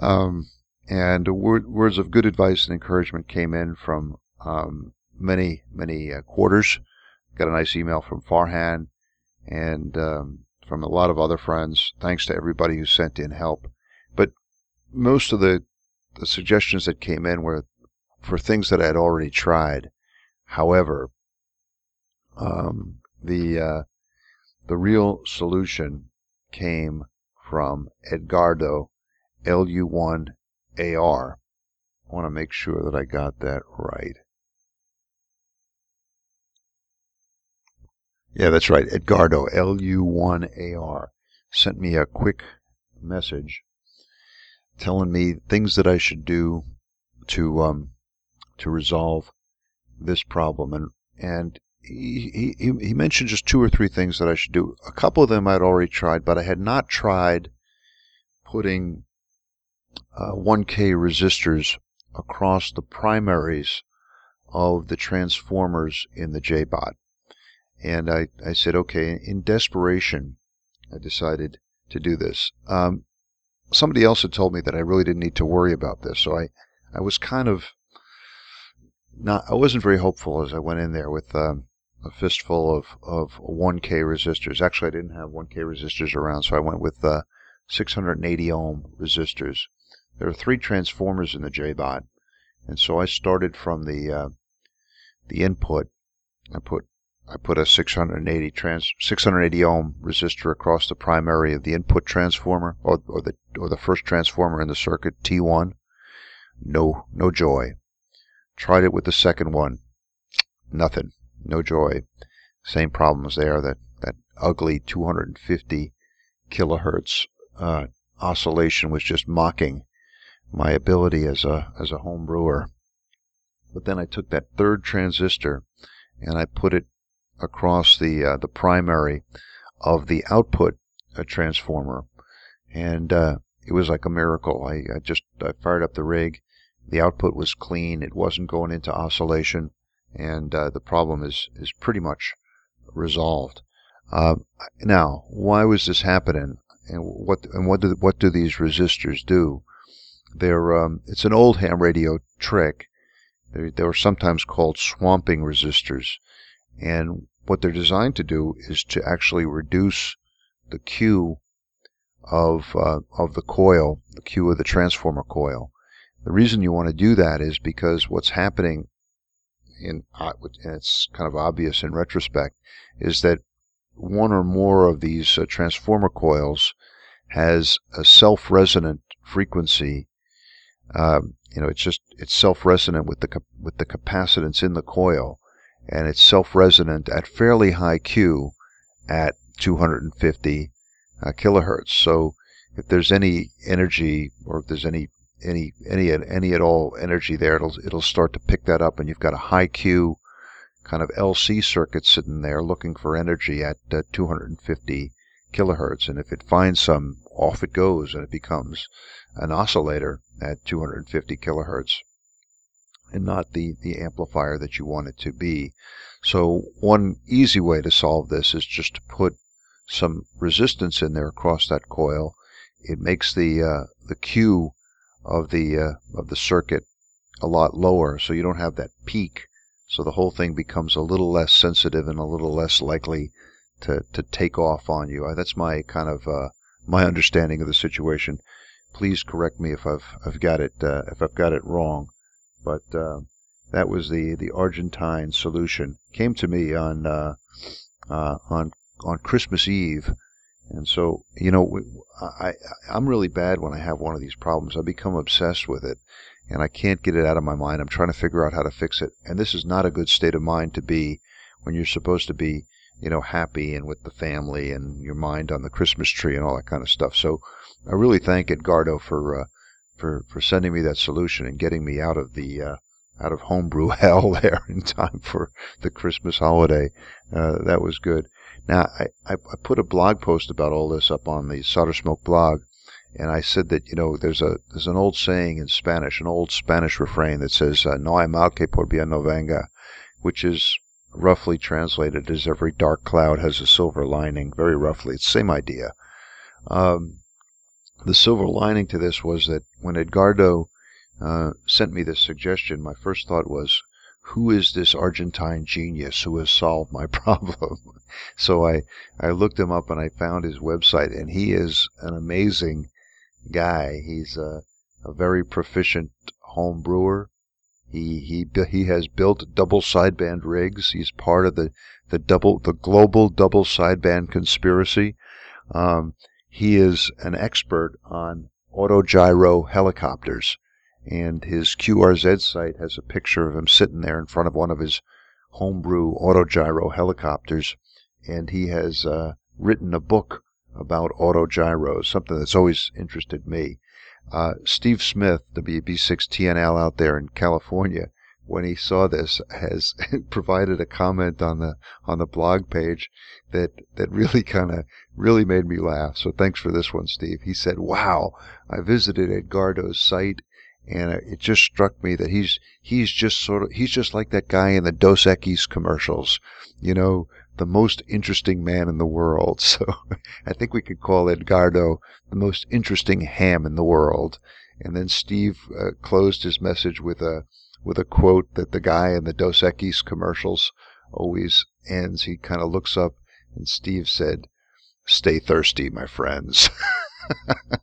Um, and word, words of good advice and encouragement came in from um, many, many uh, quarters. Got a nice email from Farhan and um, from a lot of other friends. Thanks to everybody who sent in help. But most of the, the suggestions that came in were for things that I had already tried. However, um, the uh, the real solution came from Edgardo LU1AR. I want to make sure that I got that right. Yeah, that's right. Edgardo LU1AR sent me a quick message telling me things that I should do to um, to resolve this problem, and and he, he he mentioned just two or three things that I should do. A couple of them I'd already tried, but I had not tried putting uh, 1K resistors across the primaries of the transformers in the JBot. And I, I said, okay, in desperation, I decided to do this. Um, somebody else had told me that I really didn't need to worry about this, so I, I was kind of not, I wasn't very hopeful as I went in there with um, a fistful of, of 1K resistors. Actually, I didn't have 1K resistors around, so I went with uh, 680 ohm resistors. There are three transformers in the JBot, and so I started from the uh, the input. I put I put a 680 trans 680 ohm resistor across the primary of the input transformer, or, or the or the first transformer in the circuit T1. No no joy. Tried it with the second one. Nothing. No joy. Same problems there. That that ugly 250 kilohertz uh, oscillation was just mocking my ability as a as a home brewer. But then I took that third transistor and I put it across the uh, the primary of the output uh, transformer, and uh, it was like a miracle. I, I, just I fired up the rig, the output was clean, it wasn't going into oscillation, and uh, the problem is is pretty much resolved. Uh, now, why was this happening, and what and what do what do these resistors do? They're um, it's an old ham radio trick. They, they were sometimes called swamping resistors. And what they're designed to do is to actually reduce the Q of, uh, of the coil, the Q of the transformer coil. The reason you want to do that is because what's happening, in, and it's kind of obvious in retrospect, is that one or more of these uh, transformer coils has a self-resonant frequency. Um, you know, it's just it's self-resonant with the with the capacitance in the coil, and it's self-resonant at fairly high Q at 250 uh, kilohertz. So if there's any energy or if there's any any any any at all energy there, it'll it'll start to pick that up, and you've got a high Q kind of LC circuit sitting there looking for energy at uh, 250 kilohertz, and if it finds some, off it goes, and it becomes an oscillator at 250 kilohertz and not the, the amplifier that you want it to be. So one easy way to solve this is just to put some resistance in there across that coil. It makes the uh, the Q of the uh, of the circuit a lot lower, so you don't have that peak. So the whole thing becomes a little less sensitive and a little less likely to, to take off on you. That's my kind of uh, my [laughs] understanding of the situation. Please correct me if I've I've got it uh, if I've got it wrong. But uh, that was the, the Argentine solution. Came to me on uh, uh, on on Christmas Eve, and so you know I I'm really bad when I have one of these problems. I become obsessed with it, and I can't get it out of my mind. I'm trying to figure out how to fix it, and this is not a good state of mind to be when you're supposed to be you know happy and with the family and your mind on the Christmas tree and all that kind of stuff. So I really thank Edgardo for uh, for, for sending me that solution and getting me out of the uh, out of homebrew [laughs] hell there in time for the Christmas holiday. Uh, that was good. Now I, I, put a blog post about all this up on the Solder Smoke blog, and I said that you know there's a there's an old saying in Spanish, an old Spanish refrain that says uh, "No hay mal que por bien no venga," which is roughly translated as every dark cloud has a silver lining. Very roughly, it's the same idea. Um, the silver lining to this was that when Edgardo uh, sent me this suggestion, my first thought was, who is this Argentine genius who has solved my [laughs] problem? So I, I looked him up and I found his website, and he is an amazing guy. He's a, a very proficient home brewer. He, he, he has built double sideband rigs. He's part of the, the double, the global double sideband conspiracy. Um, He is an expert on autogyro helicopters, and his QRZ site has a picture of him sitting there in front of one of his homebrew autogyro helicopters, and he has uh, written a book about autogyros, something that's always interested me. Uh, Steve Smith, the B6TNL out there in California, when he saw this, has [laughs] provided a comment on the on the blog page that that really kind of really made me laugh. So thanks for this one, Steve. He said, "Wow, I visited Edgardo's site." And it just struck me that he's he's just sort of he's just like that guy in the Dos Equis commercials, you know, the most interesting man in the world. [laughs] So I think we could call Edgardo the most interesting ham in the world. And then Steve uh, closed his message with a with a quote that the guy in the Dos Equis commercials always ends. He kind of looks up, and Steve said, "Stay thirsty, my friends." [laughs]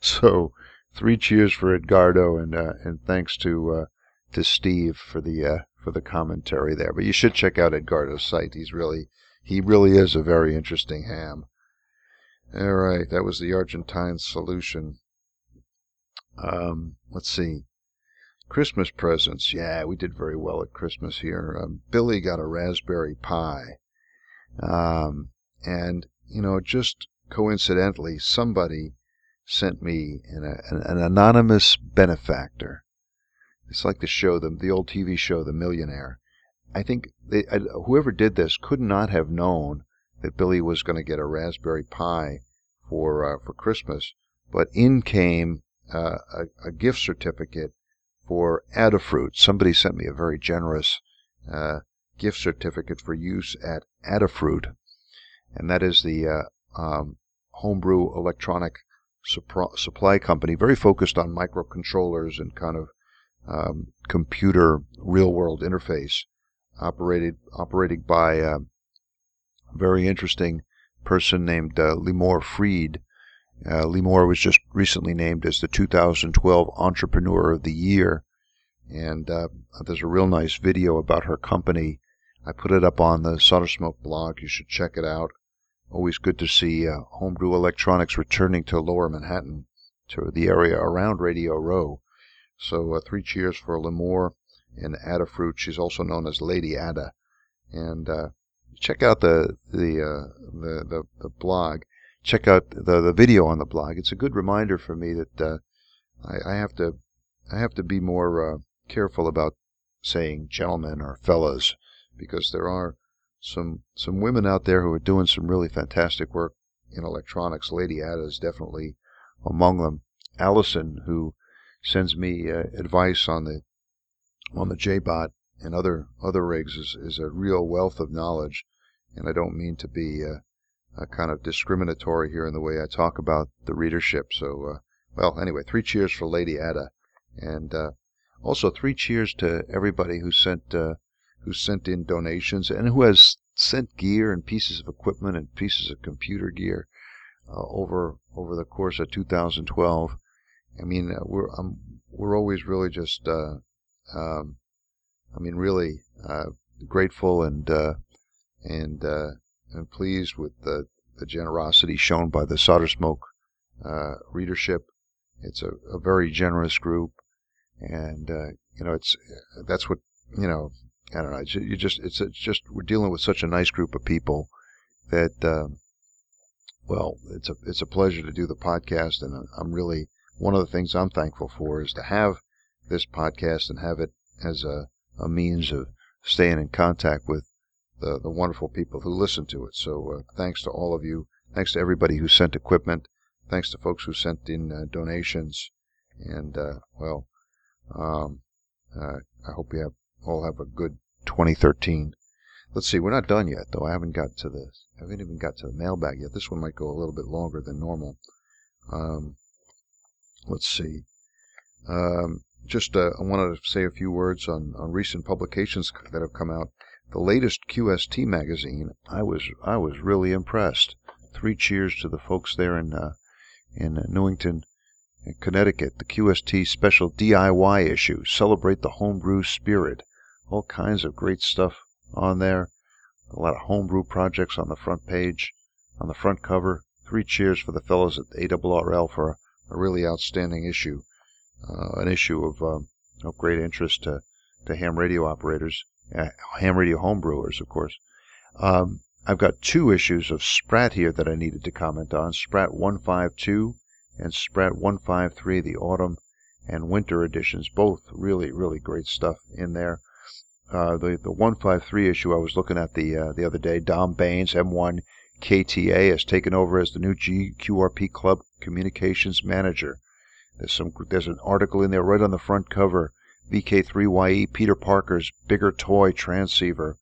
so, three cheers for Edgardo, and uh, and thanks to uh, to Steve for the uh, for the commentary there. But you should check out Edgardo's site. He's really he really is a very interesting ham. All right, that was the Argentine solution. Um, let's see. Christmas presents. Yeah, we did very well at Christmas here. Um, Billy got a Raspberry Pi. Um, and, you know, just coincidentally, somebody sent me an, an, an, anonymous benefactor. It's like the show, the, the old TV show, The Millionaire. I think they, I, whoever did this could not have known that Billy was going to get a Raspberry Pi for uh, for Christmas, but in came uh, a, a gift certificate for Adafruit. Somebody sent me a very generous uh, gift certificate for use at Adafruit, and that is the uh, um, homebrew electronic supply company, very focused on microcontrollers and kind of um, computer real world interface, operated operating by a very interesting person named uh, Limor Fried, uh, Limor was just recently named as the 2012 Entrepreneur of the Year, and uh, there's a real nice video about her company. I put it up on the Solder Smoke blog. You should check it out. Always good to see uh, homebrew electronics returning to Lower Manhattan, to the area around Radio Row. So uh, three cheers for Limor and Adafruit. She's also known as Lady Ada, and uh, check out the the, uh, the the the blog check out the, the video on the blog. It's a good reminder for me that uh, I, I, have to I have to be more uh, careful about saying gentlemen or fellas because there are some some women out there who are doing some really fantastic work in electronics. Lady Ada is definitely among them. Allison, who sends me uh, advice on the on the JBot and other other rigs, is, is a real wealth of knowledge. And I don't mean to be uh, uh, kind of discriminatory here in the way I talk about the readership. So, uh, well, anyway, three cheers for Lady Ada, and uh, also three cheers to everybody who sent uh, who sent in donations and who has sent gear and pieces of equipment and pieces of computer gear uh, over over the course of 2012. I mean, uh, we're um, we're always really just, um, I mean, really grateful and and and pleased with the, the generosity shown by the Solder Smoke uh, readership. It's a, a, very generous group, and uh, you know it's that's what you know. I don't know. You just it's, it's just we're dealing with such a nice group of people that um, well, it's a it's a pleasure to do the podcast, and I'm really one of the things I'm thankful for is to have this podcast and have it as a, a means of staying in contact with the, the wonderful people who listen to it. So uh, thanks to all of you. Thanks to everybody who sent equipment. Thanks to folks who sent in uh, donations. And, uh, well, um, uh, I hope you have all have a good 2013. Let's see, we're not done yet, though. I haven't got to the, I haven't even got to the mailbag yet. This one might go a little bit longer than normal. Um, let's see. Um, just uh, I wanted to say a few words on, on recent publications that have come out the latest QST magazine, I was I was really impressed. Three cheers to the folks there in uh, in Newington, Connecticut. The QST special DIY issue, celebrate the homebrew spirit. All kinds of great stuff on there. A lot of homebrew projects on the front page. on the front cover. Three cheers for the fellows at ARRL for a really outstanding issue, uh, an issue of, uh, of great interest to, to ham radio operators, uh, ham radio homebrewers, of course. Um, I've got two issues of Sprat here that I needed to comment on Sprat 152 and Sprat 153, the autumn and winter editions. Both really, really great stuff in there. Uh, the the 153 issue I was looking at the uh, the other day. Dom Baines, M1 KTA, has taken over as the new GQRP Club Communications Manager. There's some there's an article in there right on the front cover. VK3YE, Peter Parker's bigger toy transceiver,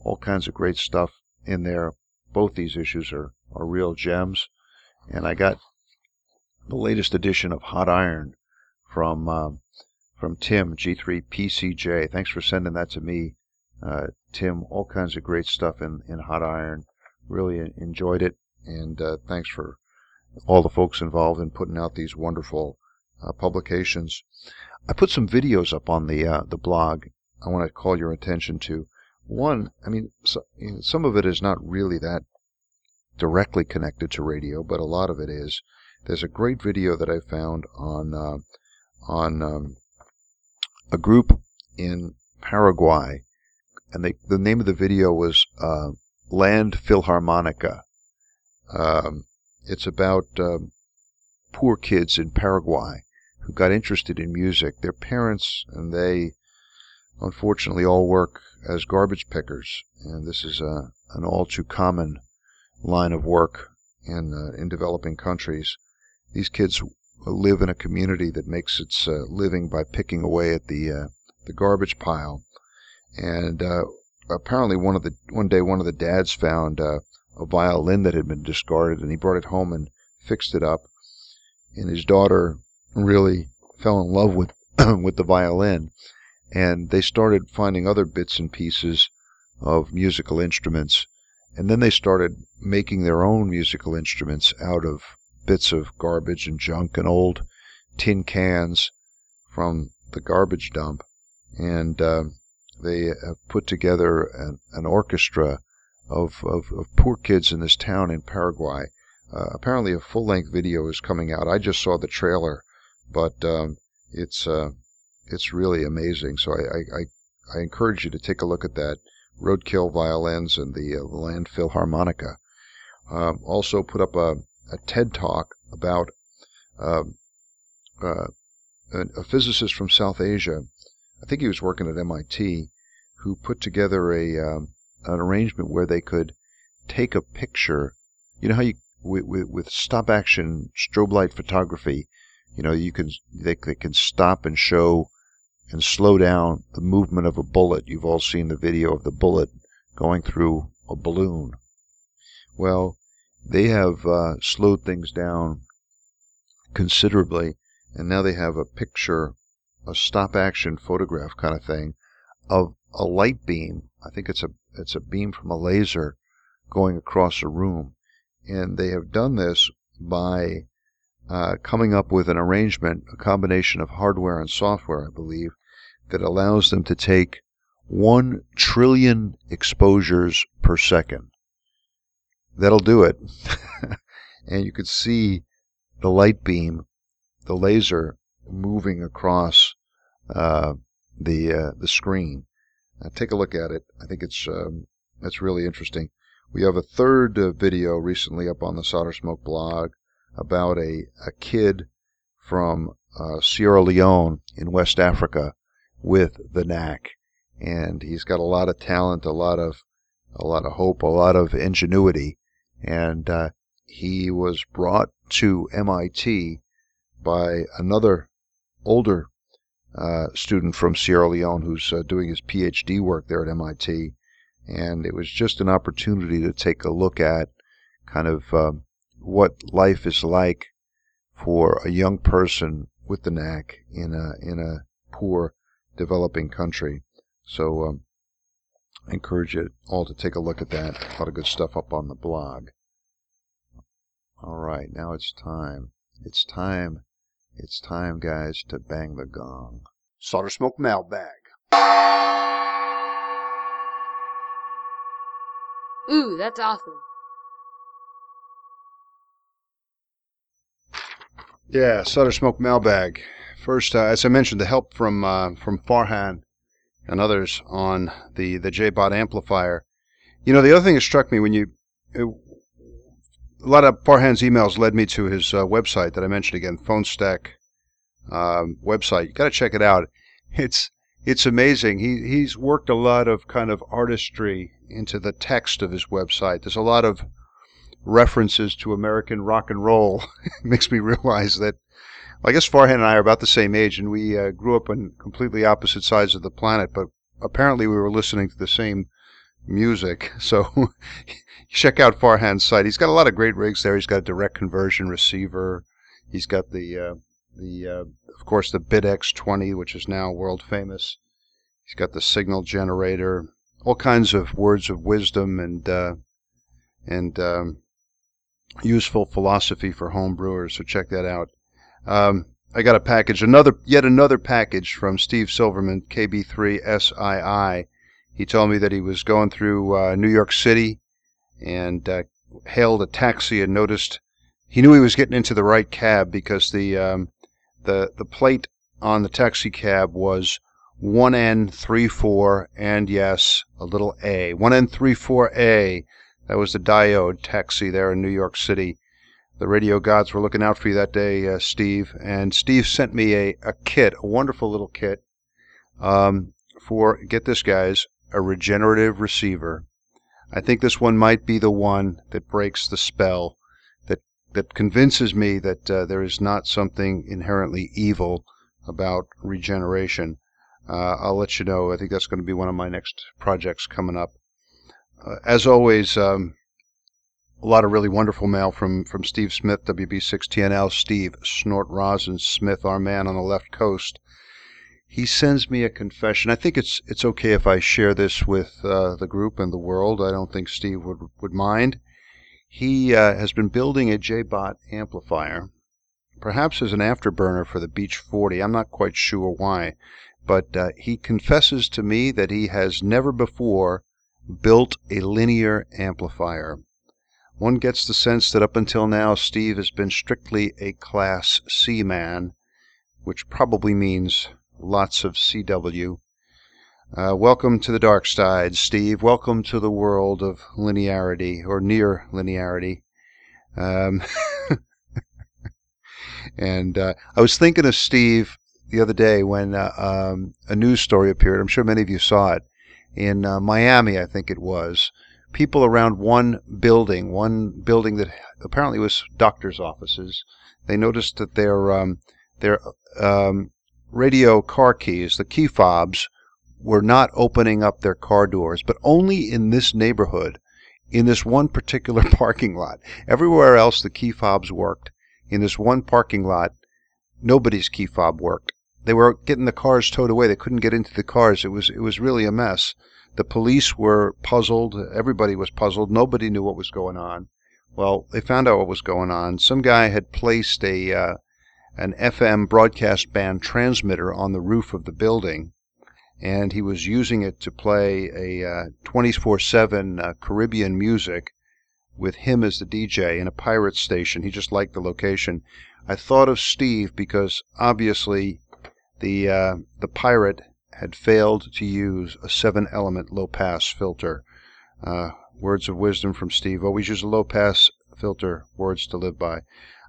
all kinds of great stuff in there. Both these issues are, are real gems. And I got the latest edition of Hot Iron from um, from Tim G3PCJ. Thanks for sending that to me, uh, Tim. All kinds of great stuff in, in Hot Iron. Really enjoyed it, and uh, thanks for all the folks involved in putting out these wonderful uh, publications. I put some videos up on the uh, the blog. I want to call your attention to one. I mean, so, you know, some of it is not really that directly connected to radio, but a lot of it is. There's a great video that I found on uh, on um, a group in Paraguay, and they, the name of the video was uh, Land Philharmonica. Um, it's about um, poor kids in Paraguay who got interested in music. Their parents and they, unfortunately, all work as garbage pickers, and this is a, an all too common line of work in uh, in developing countries. These kids live in a community that makes its uh, living by picking away at the uh, the garbage pile, and uh, apparently one of the one day one of the dads found uh, a violin that had been discarded, and he brought it home and fixed it up, and his daughter really fell in love with [clears throat] with the violin, and they started finding other bits and pieces of musical instruments, and then they started making their own musical instruments out of bits of garbage and junk and old tin cans from the garbage dump, and uh, they have put together an, an orchestra of, of, of, poor kids in this town in Paraguay. Uh, apparently, a full length video is coming out. I just saw the trailer, but um, it's uh, it's really amazing. So I, I, I, encourage you to take a look at that. Roadkill violins and the, uh, the Land Philharmonica. Um, also put up a, a TED talk about um, uh, a, physicist from South Asia. I think he was working at MIT, who put together a um, an arrangement where they could take a picture. You know how you with, with, with stop action strobe light photography, you know you can they, they can stop and show and slow down the movement of a bullet. You've all seen the video of the bullet going through a balloon. Well, they have uh, slowed things down considerably, and now they have a picture, a stop action photograph kind of thing of a light beam. I think it's a it's a beam from a laser going across a room, and they have done this by uh, coming up with an arrangement, a combination of hardware and software, I believe, that allows them to take one trillion exposures per second that'll do it. [laughs] and you could see the light beam, the laser moving across uh, the uh, the screen. Uh, take a look at it. I think it's um, it's really interesting. We have a third uh, video recently up on the Solder Smoke blog about a, a kid from Sierra Leone in West Africa with the knack, and he's got a lot of talent, a lot of a lot of hope, a lot of ingenuity, and uh, he was brought to MIT by another older uh, student from Sierra Leone who's uh, doing his PhD work there at MIT. And it was just an opportunity to take a look at kind of um, what life is like for a young person with the knack in a in a poor developing country. So um, I encourage you all to take a look at that. A lot of good stuff up on the blog. All right, now it's time. It's time. It's time, guys, to bang the gong. Solder Smoke Mailbag. Ooh, that's awesome. Yeah, Solder Smoke Mailbag. First, uh, as I mentioned, the help from uh, from Farhan and others on the the JBot amplifier. You know, the other thing that struck me when you uh, a lot of Farhan's emails led me to his uh, website that I mentioned again, Phone Stack um, website. You got to check it out. It's it's amazing. He he's worked a lot of kind of artistry into the text of his website. There's a lot of references to American rock and roll. [laughs] it makes me realize that I guess Farhan and I are about the same age, and we uh, grew up on completely opposite sides of the planet, but apparently we were listening to the same music. [laughs] So check out Farhan's site. He's got a lot of great rigs there. He's got a direct conversion receiver. He's got the uh, the uh, of course the BitX20, which is now world famous. He's got the signal generator, all kinds of words of wisdom and uh, and um, useful philosophy for home brewers. So check that out. Um, I got a package, another yet another package from Steve Silverman, KB3SII. He told me that he was going through uh, New York City and uh, hailed a taxi and noticed he knew he was getting into the right cab because the um, the the plate on the taxi cab was 1N34 and yes, a little A. 1N34A. That was the diode taxi there in New York City. The radio gods were looking out for you that day, uh, Steve. And Steve sent me a, a kit, a wonderful little kit, um, for, get this, guys, a regenerative receiver. I think this one might be the one that breaks the spell, that, that convinces me that uh, there is not something inherently evil about regeneration. Uh, I'll let you know. I think that's going to be one of my next projects coming up. Uh, as always, um, a lot of really wonderful mail from, from Steve Smith, WB6TNL, Steve Snort Rosin Smith, our man on the left coast. He sends me a confession. I think it's it's okay if I share this with uh, the group and the world. I don't think Steve would would mind. He uh, has been building a JBot amplifier, perhaps as an afterburner for the Beach 40. I'm not quite sure why, but uh, he confesses to me that he has never before built a linear amplifier. One gets the sense that up until now Steve has been strictly a Class C man, which probably means lots of CW. Uh, welcome to the dark side, Steve. Welcome to the world of linearity, or near linearity. Um, [laughs] and uh, I was thinking of Steve the other day when uh, um, a news story appeared. I'm sure many of you saw it in uh, Miami, I think it was. People around one building, one building that apparently was doctors' offices, they noticed that their um, their um, radio car keys, the key fobs, were not opening up their car doors, but only in this neighborhood, in this one particular [laughs] parking lot. Everywhere else, the key fobs worked. In this one parking lot, nobody's key fob worked. They were getting the cars towed away. They couldn't get into the cars. It was it was really a mess. The police were puzzled. Everybody was puzzled. Nobody knew what was going on. Well, they found out what was going on. Some guy had placed a uh, an FM broadcast band transmitter on the roof of the building, and he was using it to play a 24/7 uh, Caribbean music with him as the DJ in a pirate station. He just liked the location. I thought of Steve because obviously the uh, the pirate had failed to use a seven element low pass filter. Uh, words of wisdom from Steve. Always use a low pass filter. Words to live by.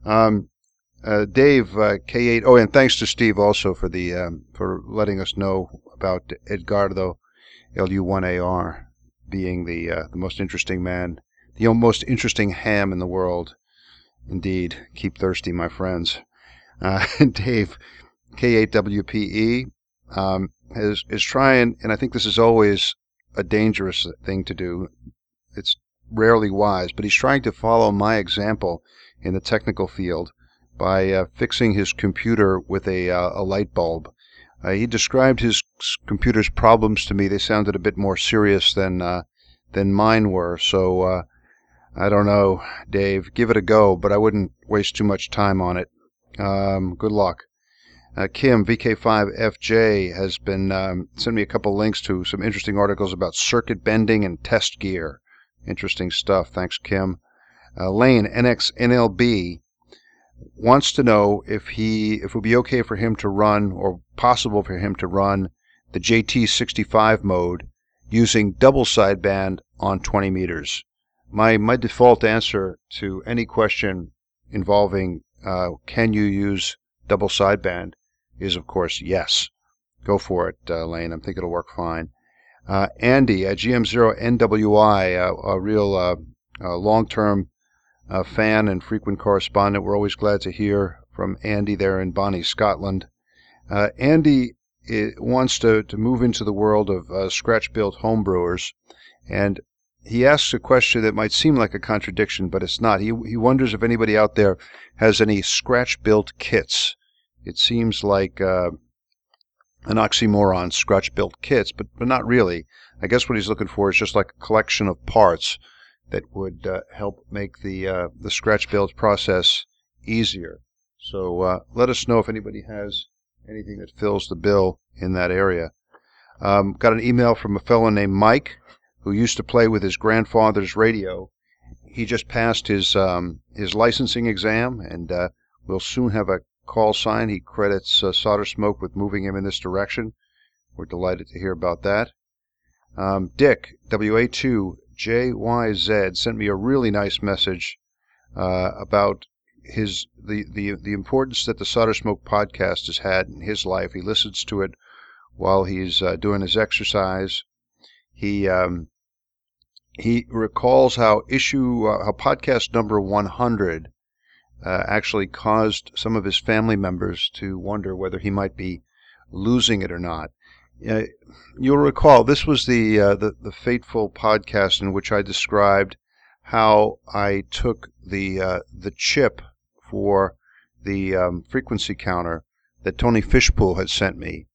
Um, uh, Dave uh, K8. Oh, and thanks to Steve also for the um, for letting us know about Edgardo LU1AR being the uh, the most interesting man, the most interesting ham in the world. Indeed, keep thirsty, my friends. Uh, [laughs] Dave K8WPE um, is is trying, and I think this is always a dangerous thing to do. It's rarely wise, but he's trying to follow my example in the technical field by uh, fixing his computer with a, uh, a light bulb. Uh, he described his computer's problems to me. They sounded a bit more serious than uh, than mine were. So uh, I don't know, Dave. Give it a go, but I wouldn't waste too much time on it. Um, good luck. Uh, Kim VK5FJ has been um, sent me a couple links to some interesting articles about circuit bending and test gear. Interesting stuff. Thanks, Kim. Lane NXNLB wants to know if he if it would be okay for him to run or possible for him to run the JT65 mode using double sideband on 20 meters. My my default answer to any question involving uh, can you use double sideband is of course yes. Go for it, uh, Lane. I think it'll work fine. Uh, Andy at GM0NWI, uh, a real uh, long-term uh, fan and frequent correspondent. We're always glad to hear from Andy there in Bonnie, Scotland. Uh, Andy wants to, to move into the world of uh, scratch-built homebrewers, and he asks a question that might seem like a contradiction, but it's not. He, he wonders if anybody out there has any scratch-built kits. It seems like uh, an oxymoron, scratch-built kits, but, but not really. I guess what he's looking for is just like a collection of parts that would uh, help make the uh, the scratch build process easier. So uh, let us know if anybody has anything that fills the bill in that area. Um, got an email from a fellow named Mike who used to play with his grandfather's radio. He just passed his um, his licensing exam and uh, will soon have a call sign. He credits uh, Solder Smoke with moving him in this direction. We're delighted to hear about that. Um, Dick, WA2, JYZ sent me a really nice message uh, about his the, the the importance that the Solder Smoke podcast has had in his life. He listens to it while he's uh, doing his exercise. He um, he recalls how issue uh, how podcast number 100 uh, actually caused some of his family members to wonder whether he might be losing it or not. Uh, you'll recall this was the, uh, the, the fateful podcast in which I described how I took the uh, the chip for the um, frequency counter that Tony Fishpool had sent me,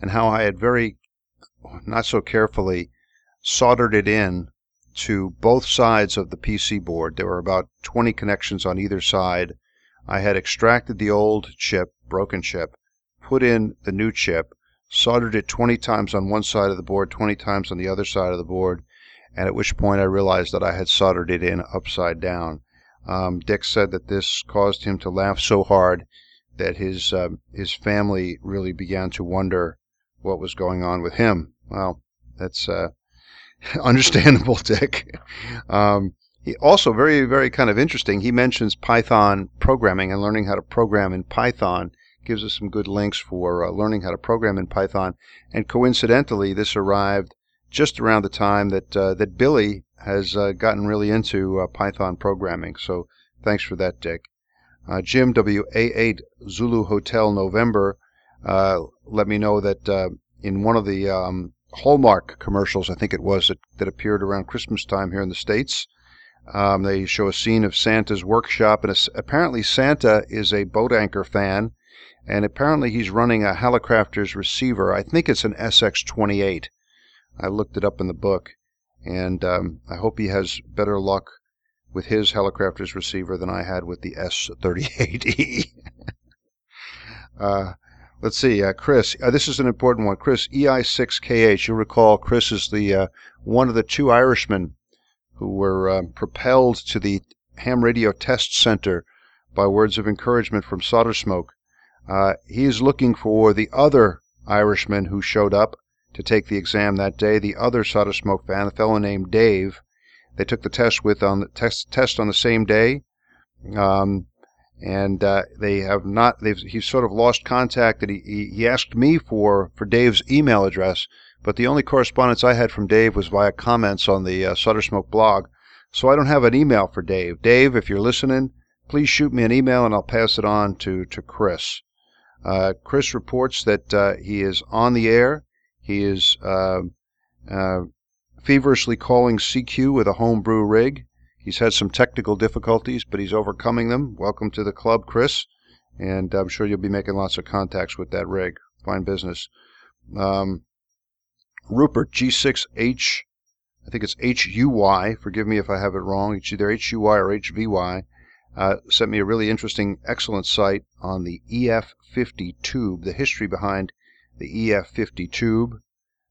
and how I had very not so carefully soldered it in to both sides of the PC board. There were about 20 connections on either side. I had extracted the old chip, broken chip, put in the new chip, soldered it 20 times on one side of the board, 20 times on the other side of the board, and at which point I realized that I had soldered it in upside down. Um, Dick said that this caused him to laugh so hard that his uh, his family really began to wonder what was going on with him. Well, that's uh, [laughs] understandable, Dick. Um, he also very very kind of interesting. He mentions Python programming and learning how to program in Python gives us some good links for uh, learning how to program in Python. And coincidentally, this arrived just around the time that uh, that Billy has uh, gotten really into uh, Python programming. So thanks for that, Dick. Uh, Jim WA8 Zulu Hotel November uh, let me know that in one of the um, Hallmark commercials, I think it was, that, that appeared around Christmas time here in the States. Um, they show a scene of Santa's workshop, and apparently Santa is a boat anchor fan and apparently he's running a Hallicrafters receiver. I think it's an SX28. I looked it up in the book, and um, I hope he has better luck with his Hallicrafters receiver than I had with the S38E. [laughs] uh, let's see, uh, Chris. Uh, this is an important one. Chris EI6KH. You'll recall Chris is the uh, one of the two Irishmen who were um, propelled to the Ham Radio Test Center by words of encouragement from Solder Smoke. Uh, he is looking for the other Irishman who showed up to take the exam that day, the other Solder Smoke fan, a fellow named Dave. They took the test with on the test test on the same day, um, and uh, they have not. They've he's sort of lost contact. And he, he, asked me for for Dave's email address, but the only correspondence I had from Dave was via comments on the uh, Solder Smoke blog. So I don't have an email for Dave. Dave, if you're listening, please shoot me an email and I'll pass it on to to Chris. Uh, Chris reports that uh, he is on the air. He is uh, uh feverishly calling CQ with a homebrew rig. He's had some technical difficulties, but he's overcoming them. Welcome to the club, Chris. And I'm sure you'll be making lots of contacts with that rig. Fine business. Um, Rupert G6H, I think it's HUY. Forgive me if I have it wrong. It's either HUY or HVY uh, sent me a really interesting, excellent site on the EF50 tube, the history behind the EF50 tube.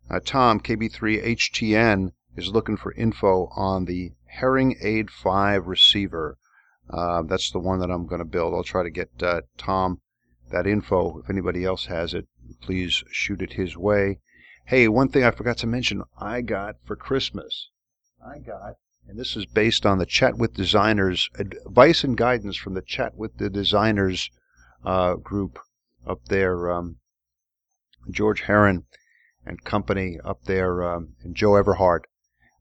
Uh, Tom, KB3HTN, is looking for info on the Herring Aid 5 receiver. Uh, that's the one that I'm going to build. I'll try to get uh, Tom that info. If anybody else has it, please shoot it his way. Hey, one thing I forgot to mention I got for Christmas. I got, and this is based on the Chat with Designers advice and guidance from the Chat with the Designers uh, group up there. Um, George Heron and company up there, um, and Joe Everhart.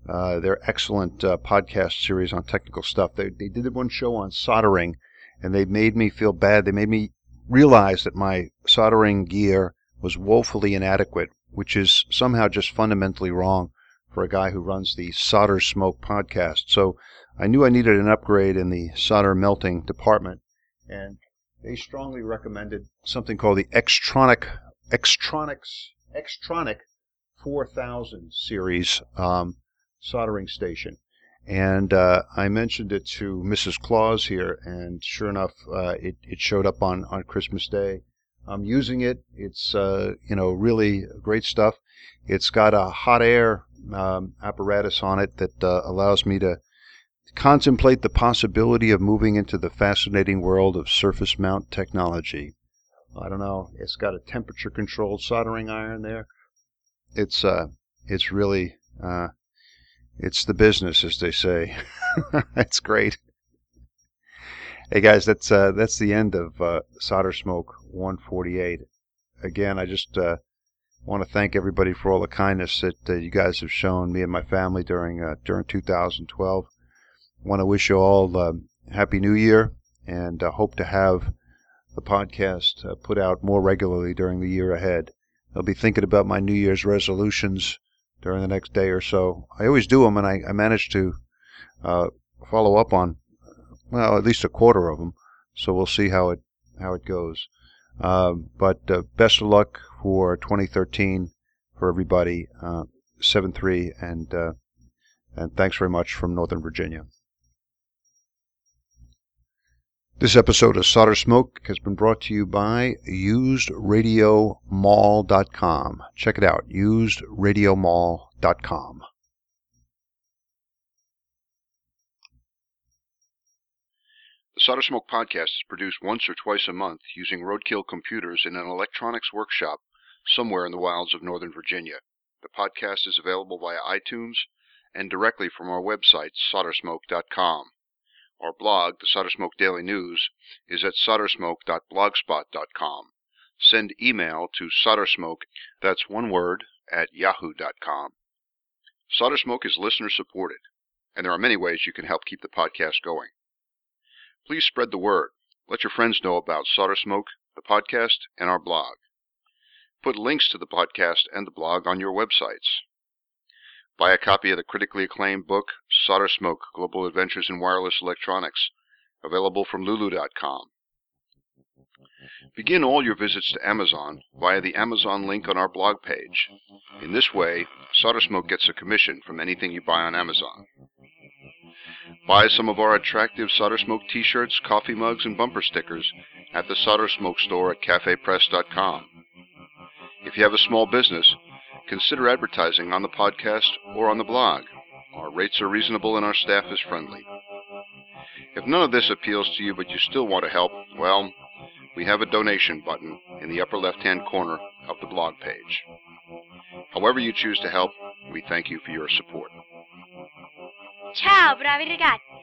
Uh, their excellent uh, podcast series on technical stuff. They, they did one show on soldering, and they made me feel bad. They made me realize that my soldering gear was woefully inadequate, which is somehow just fundamentally wrong for a guy who runs the Solder Smoke podcast. So I knew I needed an upgrade in the solder melting department, and they strongly recommended something called the Xtronic Xtronics Xtronic 4000 series um, soldering station. And uh, I mentioned it to Mrs. Claus here, and sure enough, uh, it, it showed up on, on Christmas Day. I'm using it. It's uh, you know really great stuff. It's got a hot air um, apparatus on it that uh, allows me to contemplate the possibility of moving into the fascinating world of surface mount technology. I don't know. It's got a temperature controlled soldering iron there. It's uh, it's really uh, it's the business, as they say. [laughs] That's great. Hey guys, that's uh, that's the end of uh, Solder Smoke 148. Again, I just uh, want to thank everybody for all the kindness that uh, you guys have shown me and my family during uh, during 2012. I want to wish you all uh, happy New Year and hope to have the podcast put out more regularly during the year ahead. I'll be thinking about my New Year's resolutions during the next day or so. I always do them, and I, I manage to follow up on well, at least a quarter of them. So we'll see how it how it goes. Uh, but uh, best of luck for 2013 for everybody. Uh, seven three and and thanks very much from Northern Virginia. This episode of Solder Smoke has been brought to you by UsedRadioMall.com. Check it out, UsedRadioMall.com. The Solder Smoke podcast is produced once or twice a month using roadkill computers in an electronics workshop somewhere in the wilds of Northern Virginia. The podcast is available via iTunes and directly from our website, soldersmoke.com. Our blog, the Solder Smoke Daily News, is at soldersmoke.blogspot.com. Send email to soldersmoke, that's one word, at yahoo.com. Solder Smoke is listener supported, and there are many ways you can help keep the podcast going. Please spread the word. Let your friends know about Solder Smoke, the podcast, and our blog. Put links to the podcast and the blog on your websites. Buy a copy of the critically acclaimed book, Solder Smoke Global Adventures in Wireless Electronics, available from Lulu.com. Begin all your visits to Amazon via the Amazon link on our blog page. In this way, Solder Smoke gets a commission from anything you buy on Amazon. Buy some of our attractive Solder Smoke t-shirts, coffee mugs, and bumper stickers at the Solder Smoke store at cafepress.com. If you have a small business, consider advertising on the podcast or on the blog. Our rates are reasonable and our staff is friendly. If none of this appeals to you but you still want to help, well, we have a donation button in the upper left-hand corner of the blog page. However you choose to help, we thank you for your support. Ciao, bravi ragazzi!